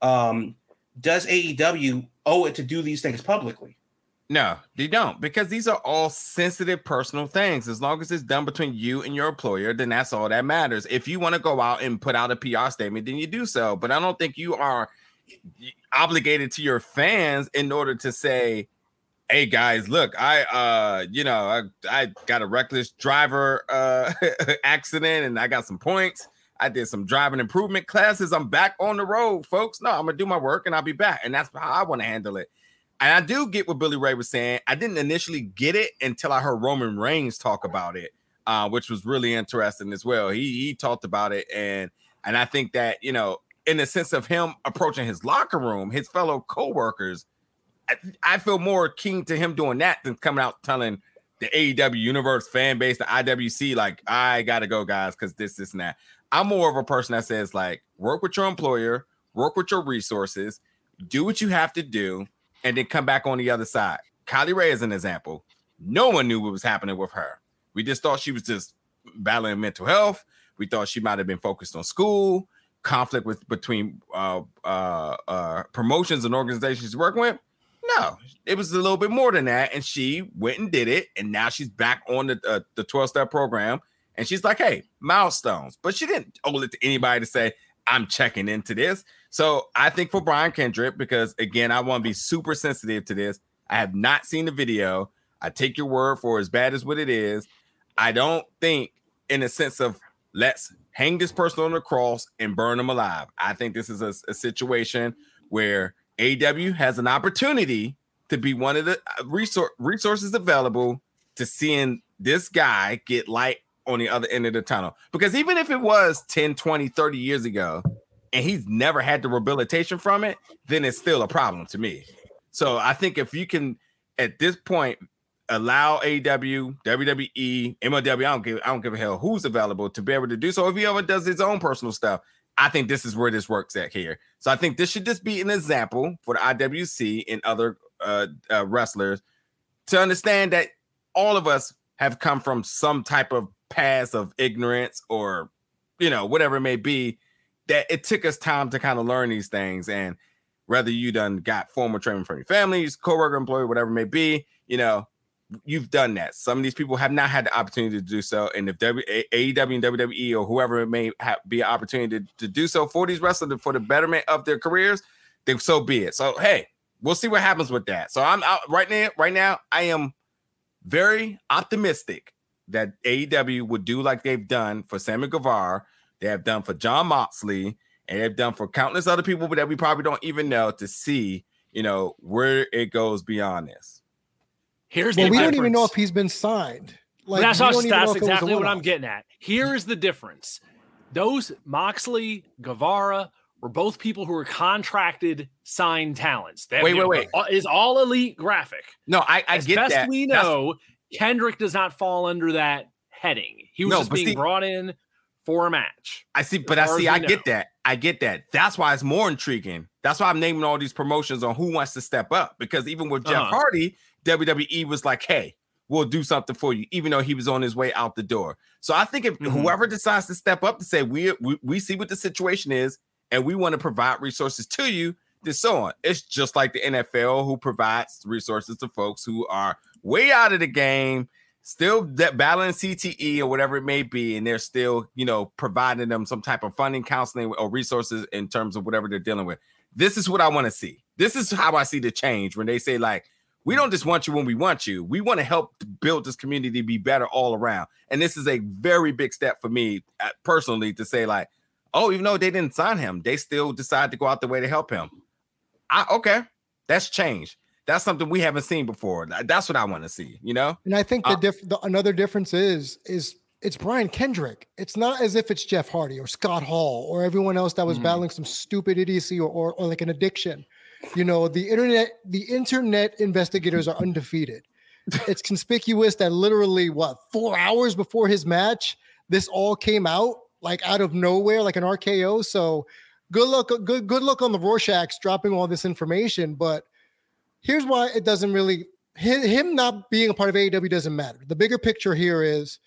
Um, does AEW owe it to do these things publicly? No, they don't, because these are all sensitive personal things. As long as it's done between you and your employer, then that's all that matters. If you want to go out and put out a PR statement, then you do so. But I don't think you are obligated to your fans in order to say, "Hey guys, look, I uh, you know, I, I got a reckless driver uh accident and I got some points. I did some driving improvement classes. I'm back on the road, folks. No, I'm gonna do my work and I'll be back. And that's how I want to handle it. And I do get what Bully Ray was saying. I didn't initially get it until I heard Roman Reigns talk about it, uh, which was really interesting as well. He he talked about it, and and I think that you know, in the sense of him approaching his locker room, his fellow co-workers, I, I feel more keen to him doing that than coming out telling the AEW Universe fan base, the IWC, like I gotta go, guys, because this, this, and that. I'm more of a person that says like, work with your employer, work with your resources, do what you have to do, and then come back on the other side. Kylie Rae is an example. No one knew what was happening with her. We just thought she was just battling mental health. We thought she might have been focused on school, conflict with between uh, uh, uh, promotions and organizations she's working with. No, it was a little bit more than that, and she went and did it, and now she's back on the uh, the twelve step program, and she's like, "Hey, milestones," but she didn't owe it to anybody to say, "I'm checking into this." So I think for Brian Kendrick, because again, I want to be super sensitive to this. I have not seen the video. I take your word for as bad as what it is. I don't think, in a sense of let's hang this person on the cross and burn them alive. I think this is a, a situation where AW has an opportunity to be one of the uh, resor- resources available to seeing this guy get light on the other end of the tunnel. Because even if it was 10, 20, 30 years ago, and he's never had the rehabilitation from it, then it's still a problem to me. So I think if you can, at this point, allow AW, WWE, MLW, I don't give, I don't give a hell who's available to be able to do so. If he ever does his own personal stuff, I think this is where this works at here. So I think this should just be an example for the IWC and other uh, uh, wrestlers to understand that all of us have come from some type of past of ignorance or you know whatever it may be that it took us time to kind of learn these things and whether you done got formal training from your families co-worker employee whatever it may be you know you've done that. Some of these people have not had the opportunity to do so, and if w, AEW and WWE or whoever it may be an opportunity to, to do so for these wrestlers for the betterment of their careers, then so be it. So hey, we'll see what happens with that. So I'm out right now. Right now, I am very optimistic that AEW would do like they've done for Sammy Guevara, they have done for John Moxley, and they've done for countless other people that we probably don't even know to see, you know, where it goes beyond this. Here's well, the we difference. don't even know if he's been signed. Like that's, how, don't even know that's if it was a exactly what I'm getting at. Here is the difference. Those Moxley, Guevara were both people who were contracted signed talents. That Wait, wait, wait. Is all elite graphic. No, I, I as get best that. we That's- know, Kendrick does not fall under that heading. He was No, just being see- brought in for a match. I see, but I see, I we get know. that. I get that. That's why it's more intriguing. That's why I'm naming all these promotions on who wants to step up. Because even with Jeff Uh-huh. Hardy, WWE was like, hey, we'll do something for you, even though he was on his way out the door. So I think if Mhm. whoever decides to step up to say, we, we we see what the situation is, and we want to provide resources to you, then so on. It's just like the NFL who provides resources to folks who are way out of the game, still that battling CTE or whatever it may be, and they're still, you know, providing them some type of funding, counseling, or resources in terms of whatever they're dealing with. This is what I want to see. This is how I see the change when they say, like, we don't just want you when we want you. We want to help build this community to be better all around. And this is a very big step for me uh, personally to say, like, oh, even though they didn't sign him, they still decide to go out the way to help him. I okay, that's change. That's something we haven't seen before. That's what I want to see. You know, And I think the Uh, diff- the, another difference is is it's Brian Kendrick. It's not as if it's Jeff Hardy or Scott Hall or everyone else that was Mhm. battling some stupid idiocy or, or or like an addiction. You know, the internet the internet investigators are undefeated. It's conspicuous that literally what four hours before his match, this all came out like out of nowhere, like an RKO. So good luck, good good luck on the Rorschachs dropping all this information. But here's why it doesn't really him not being a part of AEW doesn't matter. The bigger picture here is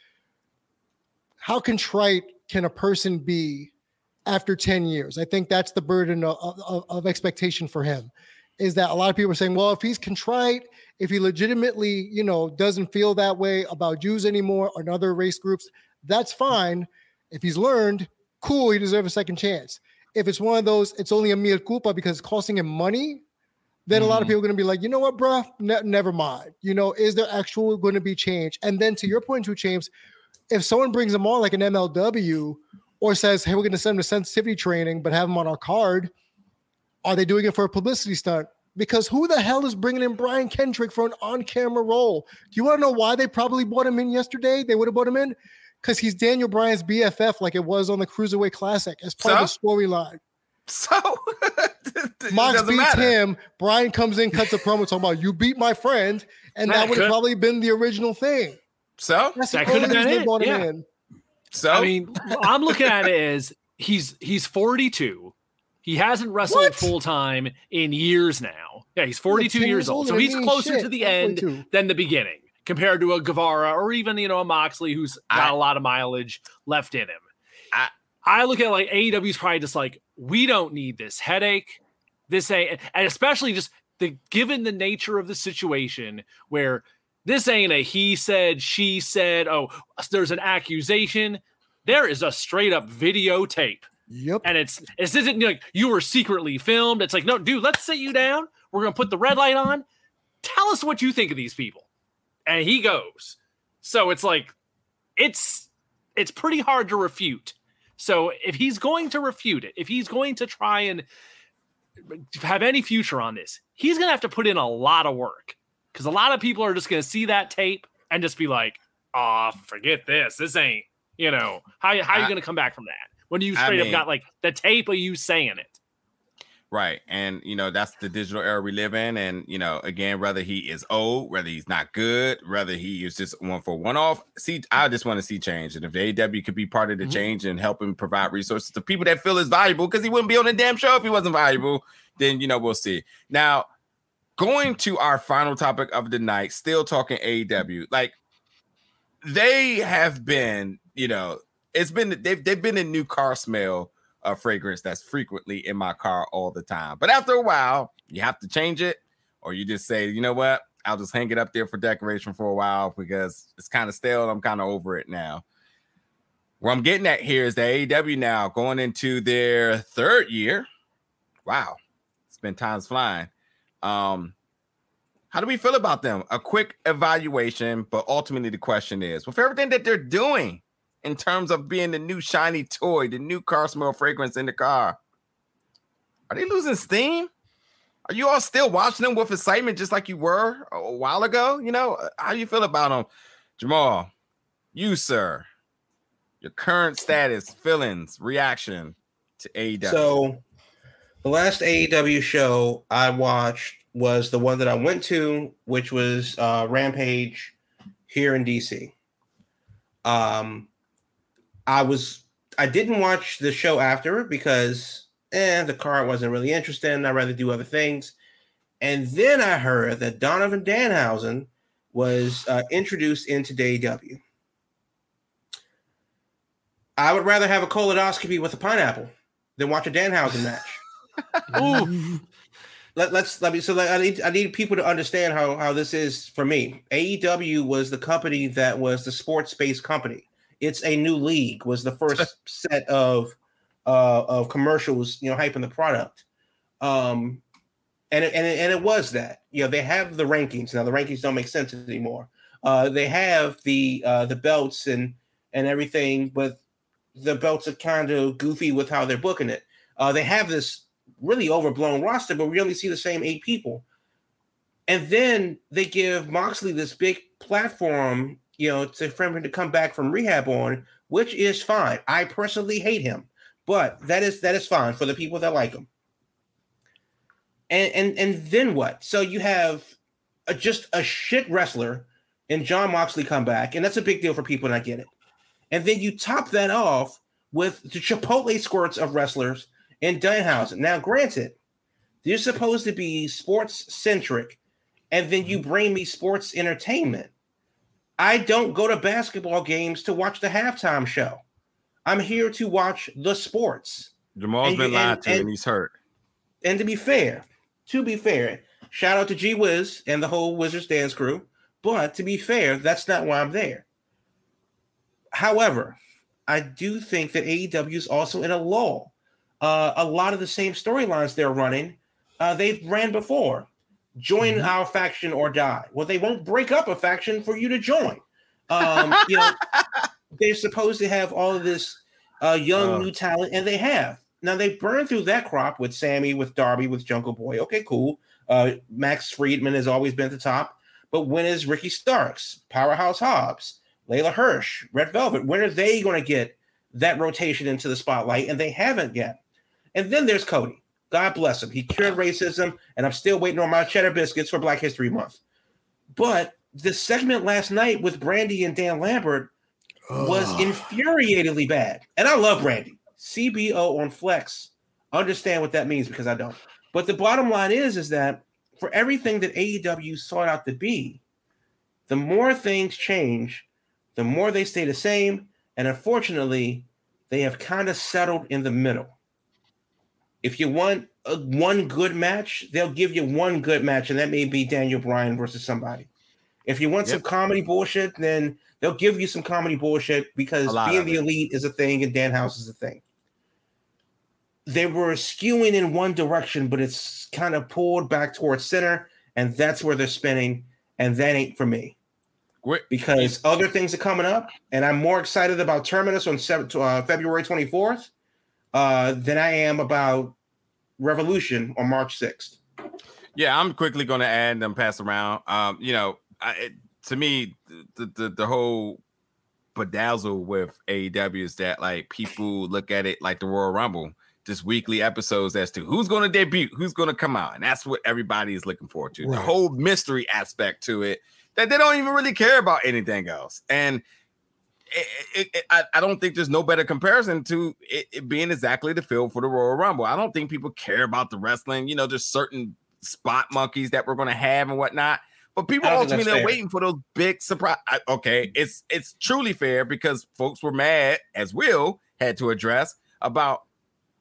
how contrite can a person be after 10 years? I think that's the burden of, of, of expectation for him. Is that a lot of people are saying, well, if he's contrite, if he legitimately, you know, doesn't feel that way about Jews anymore or other race groups, that's fine. If he's learned, cool, he deserves a second chance. If it's one of those, it's only a mea culpa because it's costing him money, then a lot of Mhm. people are going to be like, you know what, bro, Ne- never mind. You know, is there actual going to be change? And then to your point, too, James, if someone brings them on like an MLW or says, hey, we're going to send them to sensitivity training, but have them on our card, are they doing it for a publicity stunt? Because who the hell is bringing in Brian Kendrick for an on-camera role? Do you want to know why they probably brought him in yesterday? They would have brought him in because he's Daniel Bryan's BFF, like it was on the Cruiserweight Classic, as part of the storyline. so it Mox beats matter. him. Brian comes in, cuts a promo talking about you beat my friend, and Yeah, that would have probably been the original thing. So That's That the could have been they it, him yeah. So I mean, I'm looking at it as he's he's 42. He hasn't wrestled full time in years now. Yeah, he's 42 10 years old. So he's closer shit. to the end 42. than the beginning compared to a Guevara or even, you know, a Moxley who's got I- a lot of mileage left in him. I- I look at it like AEW's probably just like, we don't need this headache. This ain't, and especially just the given the nature of the situation where this ain't a he said, she said, oh, there's an accusation. There is a straight up videotape Yep. and it's this isn't like you were secretly filmed. It's like, no, dude, let's sit you down. We're gonna put the red light on. Tell us what you think of these people. And he goes. So it's like, it's it's pretty hard to refute. So if he's going to refute it, if he's going to try and have any future on this, he's gonna have to put in a lot of work. Because a lot of people are just gonna see that tape and just be like, oh, forget this. This ain't, you know, how, how are you gonna come back from that? When you I straight mean- up got like the tape of you saying it. Right. And, you know, that's the digital era we live in. And, you know, again, whether he is old, whether he's not good, whether he is just one for one off, see, I just want to see change. And if the AW could be part of the Mhm. change and help him provide resources to people that feel is valuable, because he wouldn't be on the damn show if he wasn't valuable, then, you know, we'll see. Now, going to our final topic of the night, still talking AEW, like they have been, you know, it's been, they've, they've been a new car smell a fragrance that's frequently in my car all the time. But after a while, you have to change it, or you just say, you know what, I'll just hang it up there for decoration for a while because it's kind of stale. I'm kind of over it now. Where I'm getting at here is that AEW now going into their third year. Wow, it's been times flying. Um, how do we feel about them? A quick evaluation, but ultimately the question is, with everything that they're doing in terms of being the new shiny toy, the new car smell fragrance in the car, are they losing steam? Are you all still watching them with excitement just like you were a while ago? You know, how do you feel about them? Jamal, you, sir, your current status, feelings, reaction to AEW. So, the last AEW show I watched was the one that I went to, which was uh, Rampage here in DC. Um, I was I didn't watch the show after because eh, the card wasn't really interesting. I'd rather do other things. And then I heard that Donovan Danhausen was uh, introduced into AEW. I would rather have a colonoscopy with a pineapple than watch a Danhausen match. Ooh. Let, us let me so let, I need I need people to understand how how this is for me. AEW was the company that was the sports based company. It's a new league was the first set of uh of commercials, you know, hyping the product. Um and it, and it, and it was that. You know, they have the rankings. Now the rankings don't make sense anymore. Uh they have the uh the belts and and everything, but the belts are kind of goofy with how they're booking it. Uh, they have this really overblown roster, but we only see the same eight people. And then they give Moxley this big platform, you know, to for him to come back from rehab on, which is fine. I personally hate him, but that is that is fine for the people that like him. And and and then what? So you have a, just a shit wrestler and John Moxley come back, and that's a big deal for people, and I get it. And then you top that off with the Chipotle squirts of wrestlers in Danhausen. Now, granted, you're supposed to be sports centric, and then you mm-hmm. bring me sports entertainment. I don't go to basketball games to watch the halftime show. I'm here to watch the sports. Jamal's and, been lied to, and, and, he's hurt. And to be fair, to be fair, shout out to G Wiz and the whole Wizards dance crew. But to be fair, that's not why I'm there. However, I do think that AEW is also in a lull. Uh, a lot of the same storylines they're running, uh, they've ran before. Join mm-hmm. our faction or die. Well, they won't break up a faction for you to join. Um, you know, they're supposed to have all of this uh, young new talent, and they have. Now they burned through that crop with Sammy, with Darby, with Jungle Boy. Okay, cool. Uh, Max Friedman has always been at the top, but when is Ricky Starks, Powerhouse Hobbs? Leyla Hirsch, Red Velvet. When are they going to get that rotation into the spotlight? And they haven't yet. And then there's Cody. God bless him. He cured racism, and I'm still waiting on my cheddar biscuits for Black History Month. But the segment last night with Brandi and Dan Lambert was infuriatingly bad. And I love Brandi. CBO on Flex. Understand what that means because I don't. But the bottom line is, is that for everything that AEW sought out to be, the more things change, the more they stay the same. And unfortunately, they have kind of settled in the middle. If you want a, one good match, they'll give you one good match, and that may be Daniel Bryan versus somebody. If you want yep. some comedy bullshit, then they'll give you some comedy bullshit because being the elite is a thing and Danhausen is a thing. They were skewing in one direction, but it's kind of pulled back towards center, and that's where they're spinning, and that ain't for me because other things are coming up, and I'm more excited about Terminus on uh, February 24th uh, than I am about Revolution on March 6th. Yeah, I'm quickly going to add and pass around. Um, you know, I, it, to me, the, the the whole bedazzle with AEW is that like people look at it like the Royal Rumble, just weekly episodes as to who's going to debut, who's going to come out, and that's what everybody is looking forward to. Right. The whole mystery aspect to it that they don't even really care about anything else. And it, it, I, I, don't think there's no better comparison to it, being exactly the feel for the Royal Rumble. I don't think people care about the wrestling. You know, there's certain spot monkeys that we're going to have and whatnot. But people ultimately are waiting for those big surprise. I, okay, it's it's truly fair because folks were mad, as Will had to address about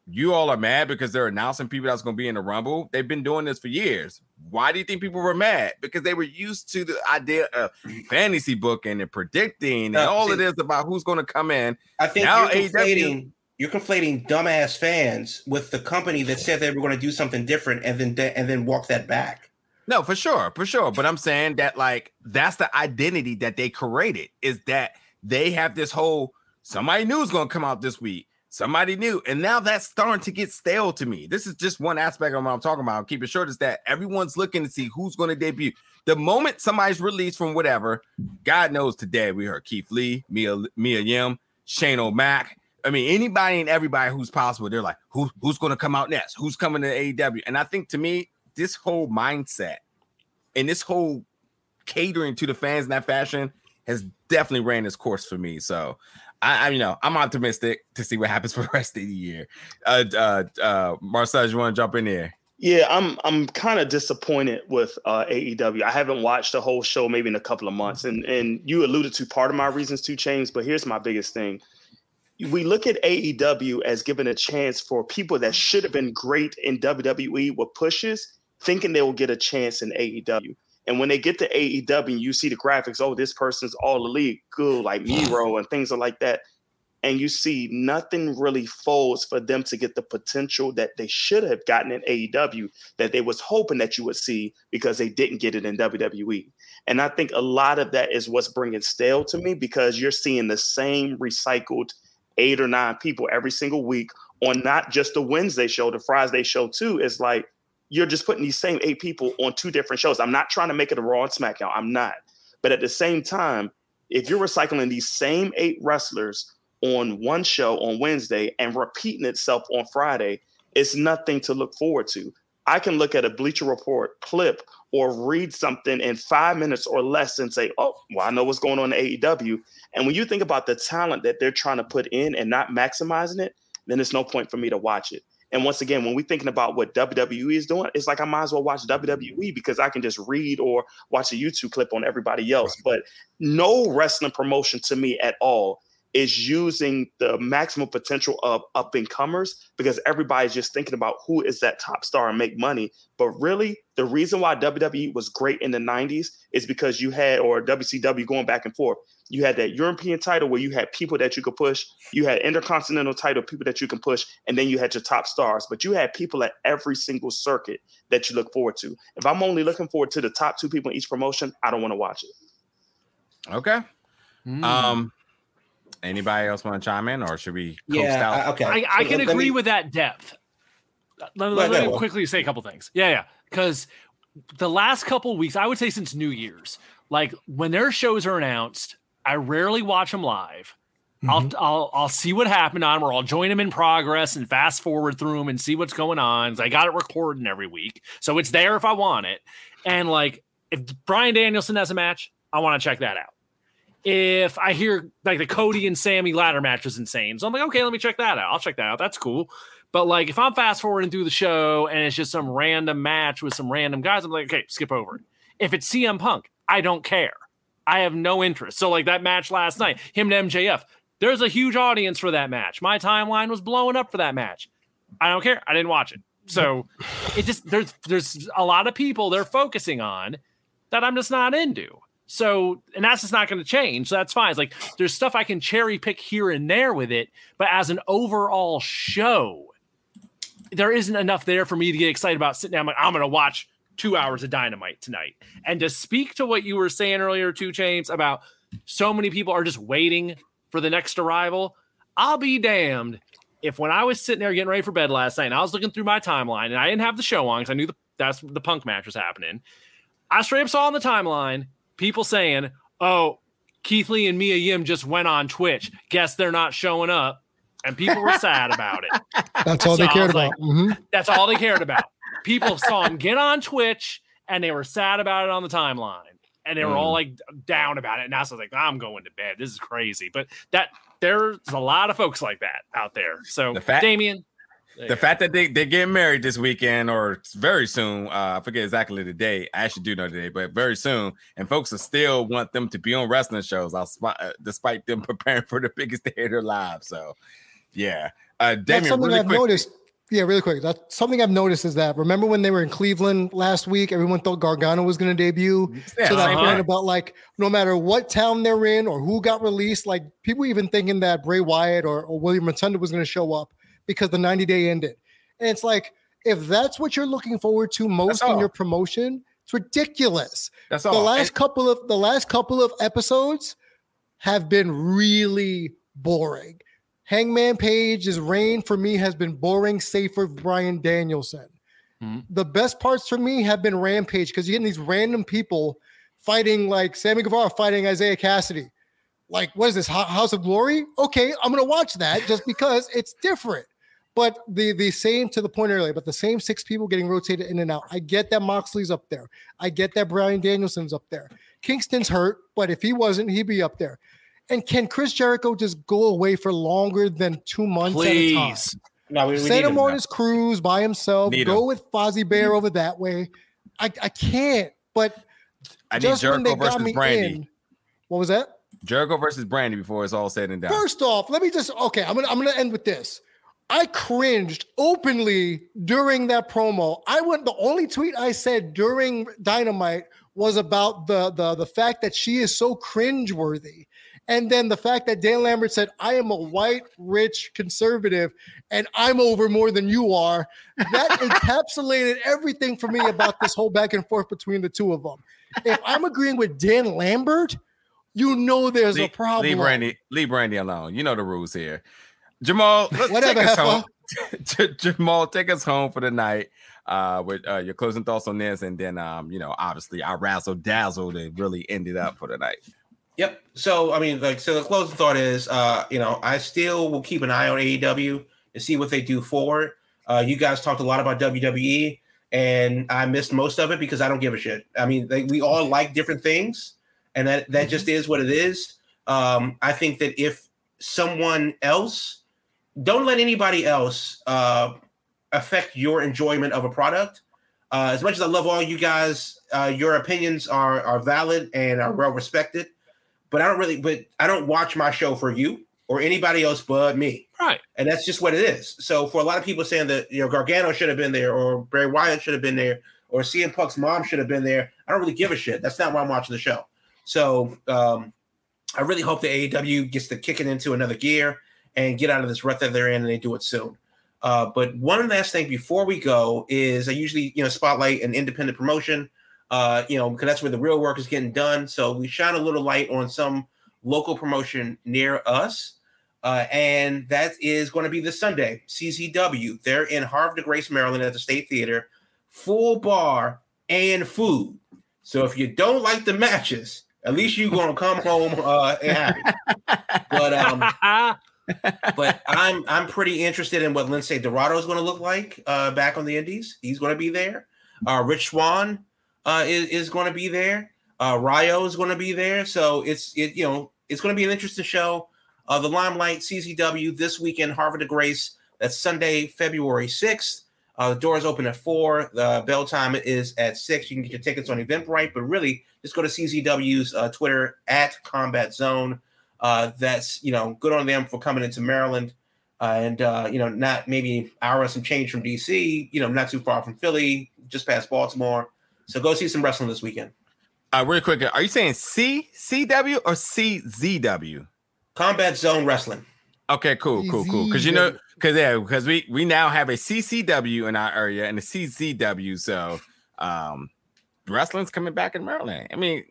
you all are mad because they're announcing people that's going to be in the Rumble. They've been doing this for years. Why do you think people were mad? Because they were used to the idea of fantasy booking and predicting and all see, it is about who's going to come in. I think now you're conflating, you're conflating dumbass fans with the company that said they were going to do something different and then and then walk that back. No, for sure, for sure. But I'm saying that like that's the identity that they created is that they have this whole somebody new is going to come out this week. Somebody new, and now that's starting to get stale to me. This is just one aspect of what I'm talking about. Keep it short is that everyone's looking to see who's going to debut. The moment somebody's released from whatever, God knows today we heard Keith Lee, Mia Mia Yim, Shane O'Mac. I mean, anybody and everybody who's possible, they're like, who, who's going to come out next? Who's coming to AEW? And I think to me, this whole mindset and this whole catering to the fans in that fashion has definitely ran its course for me. So I, I you know I'm optimistic to see what happens for the rest of the year. Uh uh uh Marcel, you want to jump in there? Yeah, I'm I'm kind of disappointed with uh, AEW. I haven't watched the whole show maybe in a couple of months, and and you alluded to part of my reasons to change, but here's my biggest thing: we look at AEW as giving a chance for people that should have been great in WWE with pushes thinking they will get a chance in AEW. And when they get to AEW you see the graphics, oh, this person's all elite, good, like Miro and things are like that. And you see nothing really folds for them to get the potential that they should have gotten in AEW that they was hoping that you would see because they didn't get it in WWE. And I think a lot of that is what's bringing stale to me because you're seeing the same recycled eight or nine people every single week on not just the Wednesday show, the Friday show too. It's like you're just putting these same eight people on two different shows. I'm not trying to make it a Raw and SmackDown. I'm not. But at the same time, if you're recycling these same eight wrestlers on one show on Wednesday and repeating itself on Friday, it's nothing to look forward to. I can look at a Bleacher Report clip or read something in five minutes or less and say, oh, well, I know what's going on in AEW. And when you think about the talent that they're trying to put in and not maximizing it, then there's no point for me to watch it. And once again, when we're thinking about what WWE is doing, it's like I might as well watch WWE because I can just read or watch a YouTube clip on everybody else. But no wrestling promotion to me at all is using the maximum potential of up and comers because everybody's just thinking about who is that top star and make money. But really, the reason why WWE was great in the 90s is because you had, or WCW going back and forth, you had that European title where you had people that you could push, you had intercontinental title people that you can push, and then you had your top stars. But you had people at every single circuit that you look forward to. If I'm only looking forward to the top two people in each promotion, I don't want to watch it. Okay. Mm. Um, Anybody else want to chime in, or should we? Yeah, out? okay. I, I can agree me... with that depth. Let, let, let me quickly say a couple things. Yeah, yeah, because the last couple weeks, I would say since New Year's, like when their shows are announced, I rarely watch them live. Mm-hmm. I'll, I'll I'll see what happened on, or I'll join them in progress and fast forward through them and see what's going on. I got it recording every week, so it's there if I want it. And like, if Brian Danielson has a match, I want to check that out if I hear like the Cody and Sammy ladder match is insane. So I'm like, okay, let me check that out. I'll check that out. That's cool. But like if I'm fast forwarding through the show and it's just some random match with some random guys, I'm like, okay, skip over it. If it's CM Punk, I don't care. I have no interest. So like that match last night, him to MJF, there's a huge audience for that match. My timeline was blowing up for that match. I don't care. I didn't watch it. So it just there's there's a lot of people they're focusing on that I'm just not into. So, and that's just not going to change. So that's fine. It's like there's stuff I can cherry pick here and there with it, but as an overall show, there isn't enough there for me to get excited about sitting down. Like, I'm going to watch two hours of dynamite tonight. And to speak to what you were saying earlier, too, James, about so many people are just waiting for the next arrival. I'll be damned if when I was sitting there getting ready for bed last night and I was looking through my timeline and I didn't have the show on because I knew the, that's the punk match was happening. I straight up saw on the timeline people saying, "Oh, Keith Lee and Mia Yim just went on Twitch. Guess they're not showing up." And people were sad about it. That's all so they cared about. Like, mm-hmm. That's all they cared about. People saw him get on Twitch and they were sad about it on the timeline. And they were mm. all like down about it. And I was like, I'm going to bed. This is crazy. But that there's a lot of folks like that out there. So the fact, Damien, the fact that they they get married this weekend or very soon, uh, I forget exactly the day. I actually do know the day, but very soon, and folks will still want them to be on wrestling shows, I'll, uh, despite them preparing for the biggest day of their lives. So, yeah, uh, Damien, That's something really I've quick. noticed. Yeah, really quick. That's something I've noticed is that remember when they were in Cleveland last week, everyone thought Gargano was going to debut. Yeah, so that uh-huh. point about like no matter what town they're in or who got released, like people even thinking that Bray Wyatt or, or William Rotunda was going to show up because the 90 day ended. And it's like if that's what you're looking forward to most in your promotion, it's ridiculous. That's The all. last And- couple of the last couple of episodes have been really boring. Hangman Page's reign for me has been boring, save for Brian Danielson. Mhm. The best parts for me have been Rampage because you're getting these random people fighting like Sammy Guevara fighting Isaiah Kassidy. Like, what is this House of Glory? Okay, I'm gonna watch that just because it's different. But the the same to the point earlier, but the same six people getting rotated in and out. I get that Moxley's up there. I get that Brian Danielson's up there. Kingston's hurt, but if he wasn't, he'd be up there. And can Chris Jericho just go away for longer than two months at a time? Please. No, we, we need Send him him on now. his cruise by himself. Need go him. with Fozzie Bear over that way. I, I can't. But I need just when Jericho they got versus me Brandi. in, what was that? Jericho versus Brandi before it's all said and done. First off, let me just okay. I'm gonna I'm gonna end with this. I cringed openly during that promo. I went. The only tweet I said during Dynamite was about the the the fact that she is so cringeworthy, and then the fact that Dan Lambert said, "I am a white, rich conservative, and I'm over more than you are." That encapsulated everything for me about this whole back and forth between the two of them. If I'm agreeing with Dan Lambert, you know there's a problem. leave Brandi, leave Brandi alone. You know the rules here. Jamal, let's Whatever, take us home. Jamal, take us home for the night. Uh, with uh, your closing thoughts on this, and then um, you know, obviously I razzle dazzle that really ended up for the night. Yep. So I mean, like, so the closing thought is, uh, you know, I still will keep an eye on AEW and see what they do forward. Uh, you guys talked a lot about WWE, and I missed most of it because I don't give a shit. I mean, they, we all like different things, and that that just is what it is. Um, I think that if someone else, don't let anybody else uh, affect your enjoyment of a product. Uh, as much as I love all you guys, uh, your opinions are are valid and are well respected but I don't really, but I don't watch my show for you or anybody else but me. Right. And that's just what it is. So for a lot of people saying that, you know, Gargano should have been there or Bray Wyatt should have been there or CM Punk's mom should have been there, I don't really give a shit. That's not why I'm watching the show. So um, I really hope the AEW gets to kick it into another gear and get out of this rut that they're in and they do it soon. Uh, but one last thing before we go is I usually, you know, spotlight an independent promotion uh, you know, because that's where the real work is getting done. So we shine a little light on some local promotion near us. Uh, and that is going to be this Sunday, CZW. They're in Havre de Grace, Maryland at the State Theater, full bar and food. So if you don't like the matches, at least you're going to come home uh, and happy. But um, but I'm I'm pretty interested in what Lince Dorado is going to look like uh, back on the Indies. He's going to be there. Uh, Rich Swann uh, is, is going to be there. Uh, Ryo is going to be there. So it's it you know it's going to be an interesting show. Uh, the Limelight CZW this weekend, Havre de Grace. That's Sunday, February sixth. Uh, the doors open at four. The bell time is at six. You can get your tickets on Eventbrite, but really just go to CZW's uh, Twitter at Combat Zone. Uh, that's you know good on them for coming into Maryland, uh, and uh, you know not maybe hour and some change from DC. You know not too far from Philly, just past Baltimore. So go see some wrestling this weekend. Uh, real quick, are you saying C C W or CZW? Combat Zone Wrestling. Okay, cool, cool, cool. Because you know, because yeah, because we we now have a CCW in our area and a CZW. So, um, wrestling's coming back in Maryland. I mean,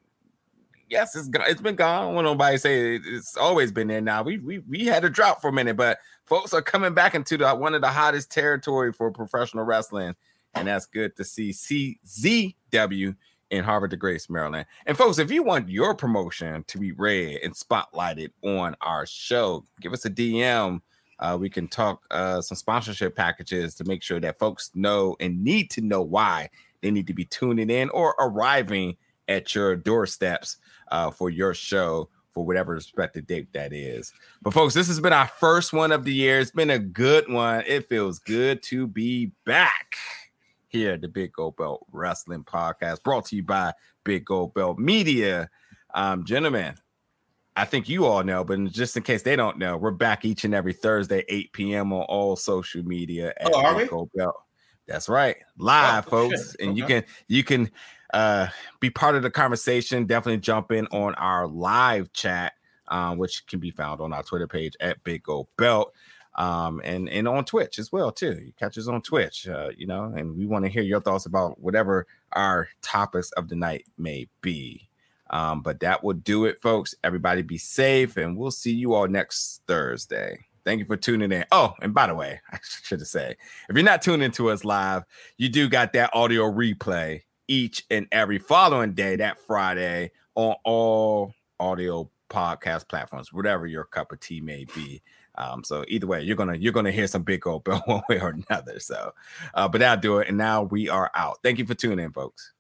yes, it's it's been gone. When nobody say it- it's always been there. Now we we we had a drought for a minute, but folks are coming back into the one of the hottest territory for professional wrestling, and that's good to see. CZW in Havre de Grace, Maryland. And folks, if you want your promotion to be read and spotlighted on our show, give us a DM. Uh, we can talk uh, some sponsorship packages to make sure that folks know and need to know why they need to be tuning in or arriving at your doorsteps uh, for your show for whatever respective date that is. But folks, this has been our first one of the year. It's been a good one. It feels good to be back here at the Big Gold Belt Wrestling Podcast, brought to you by Big Gold Belt Media. Um, gentlemen, I think you all know, but just in case they don't know, we're back each and every Thursday, 8 p.m. on all social media. Oh, are we? Belt. That's right, live, oh, folks, and you can you can uh, be part of the conversation. Definitely jump in on our live chat, um, which can be found on our Twitter page at Big Gold Belt um, and and on Twitch as well too. You catch us on Twitch, uh, you know, and we want to hear your thoughts about whatever our topics of the night may be. Um, but that will do it, folks. Everybody be safe, and we'll see you all next Thursday. Thank you for tuning in. Oh, and by the way, I should have said, if you're not tuning to us live, you do got that audio replay each and every following day, that Friday, on all audio podcast platforms, whatever your cup of tea may be. Um, so either way, you're gonna you're gonna hear some big old bell one way or another. So, uh, but that'll do it. And now we are out. Thank you for tuning in, folks.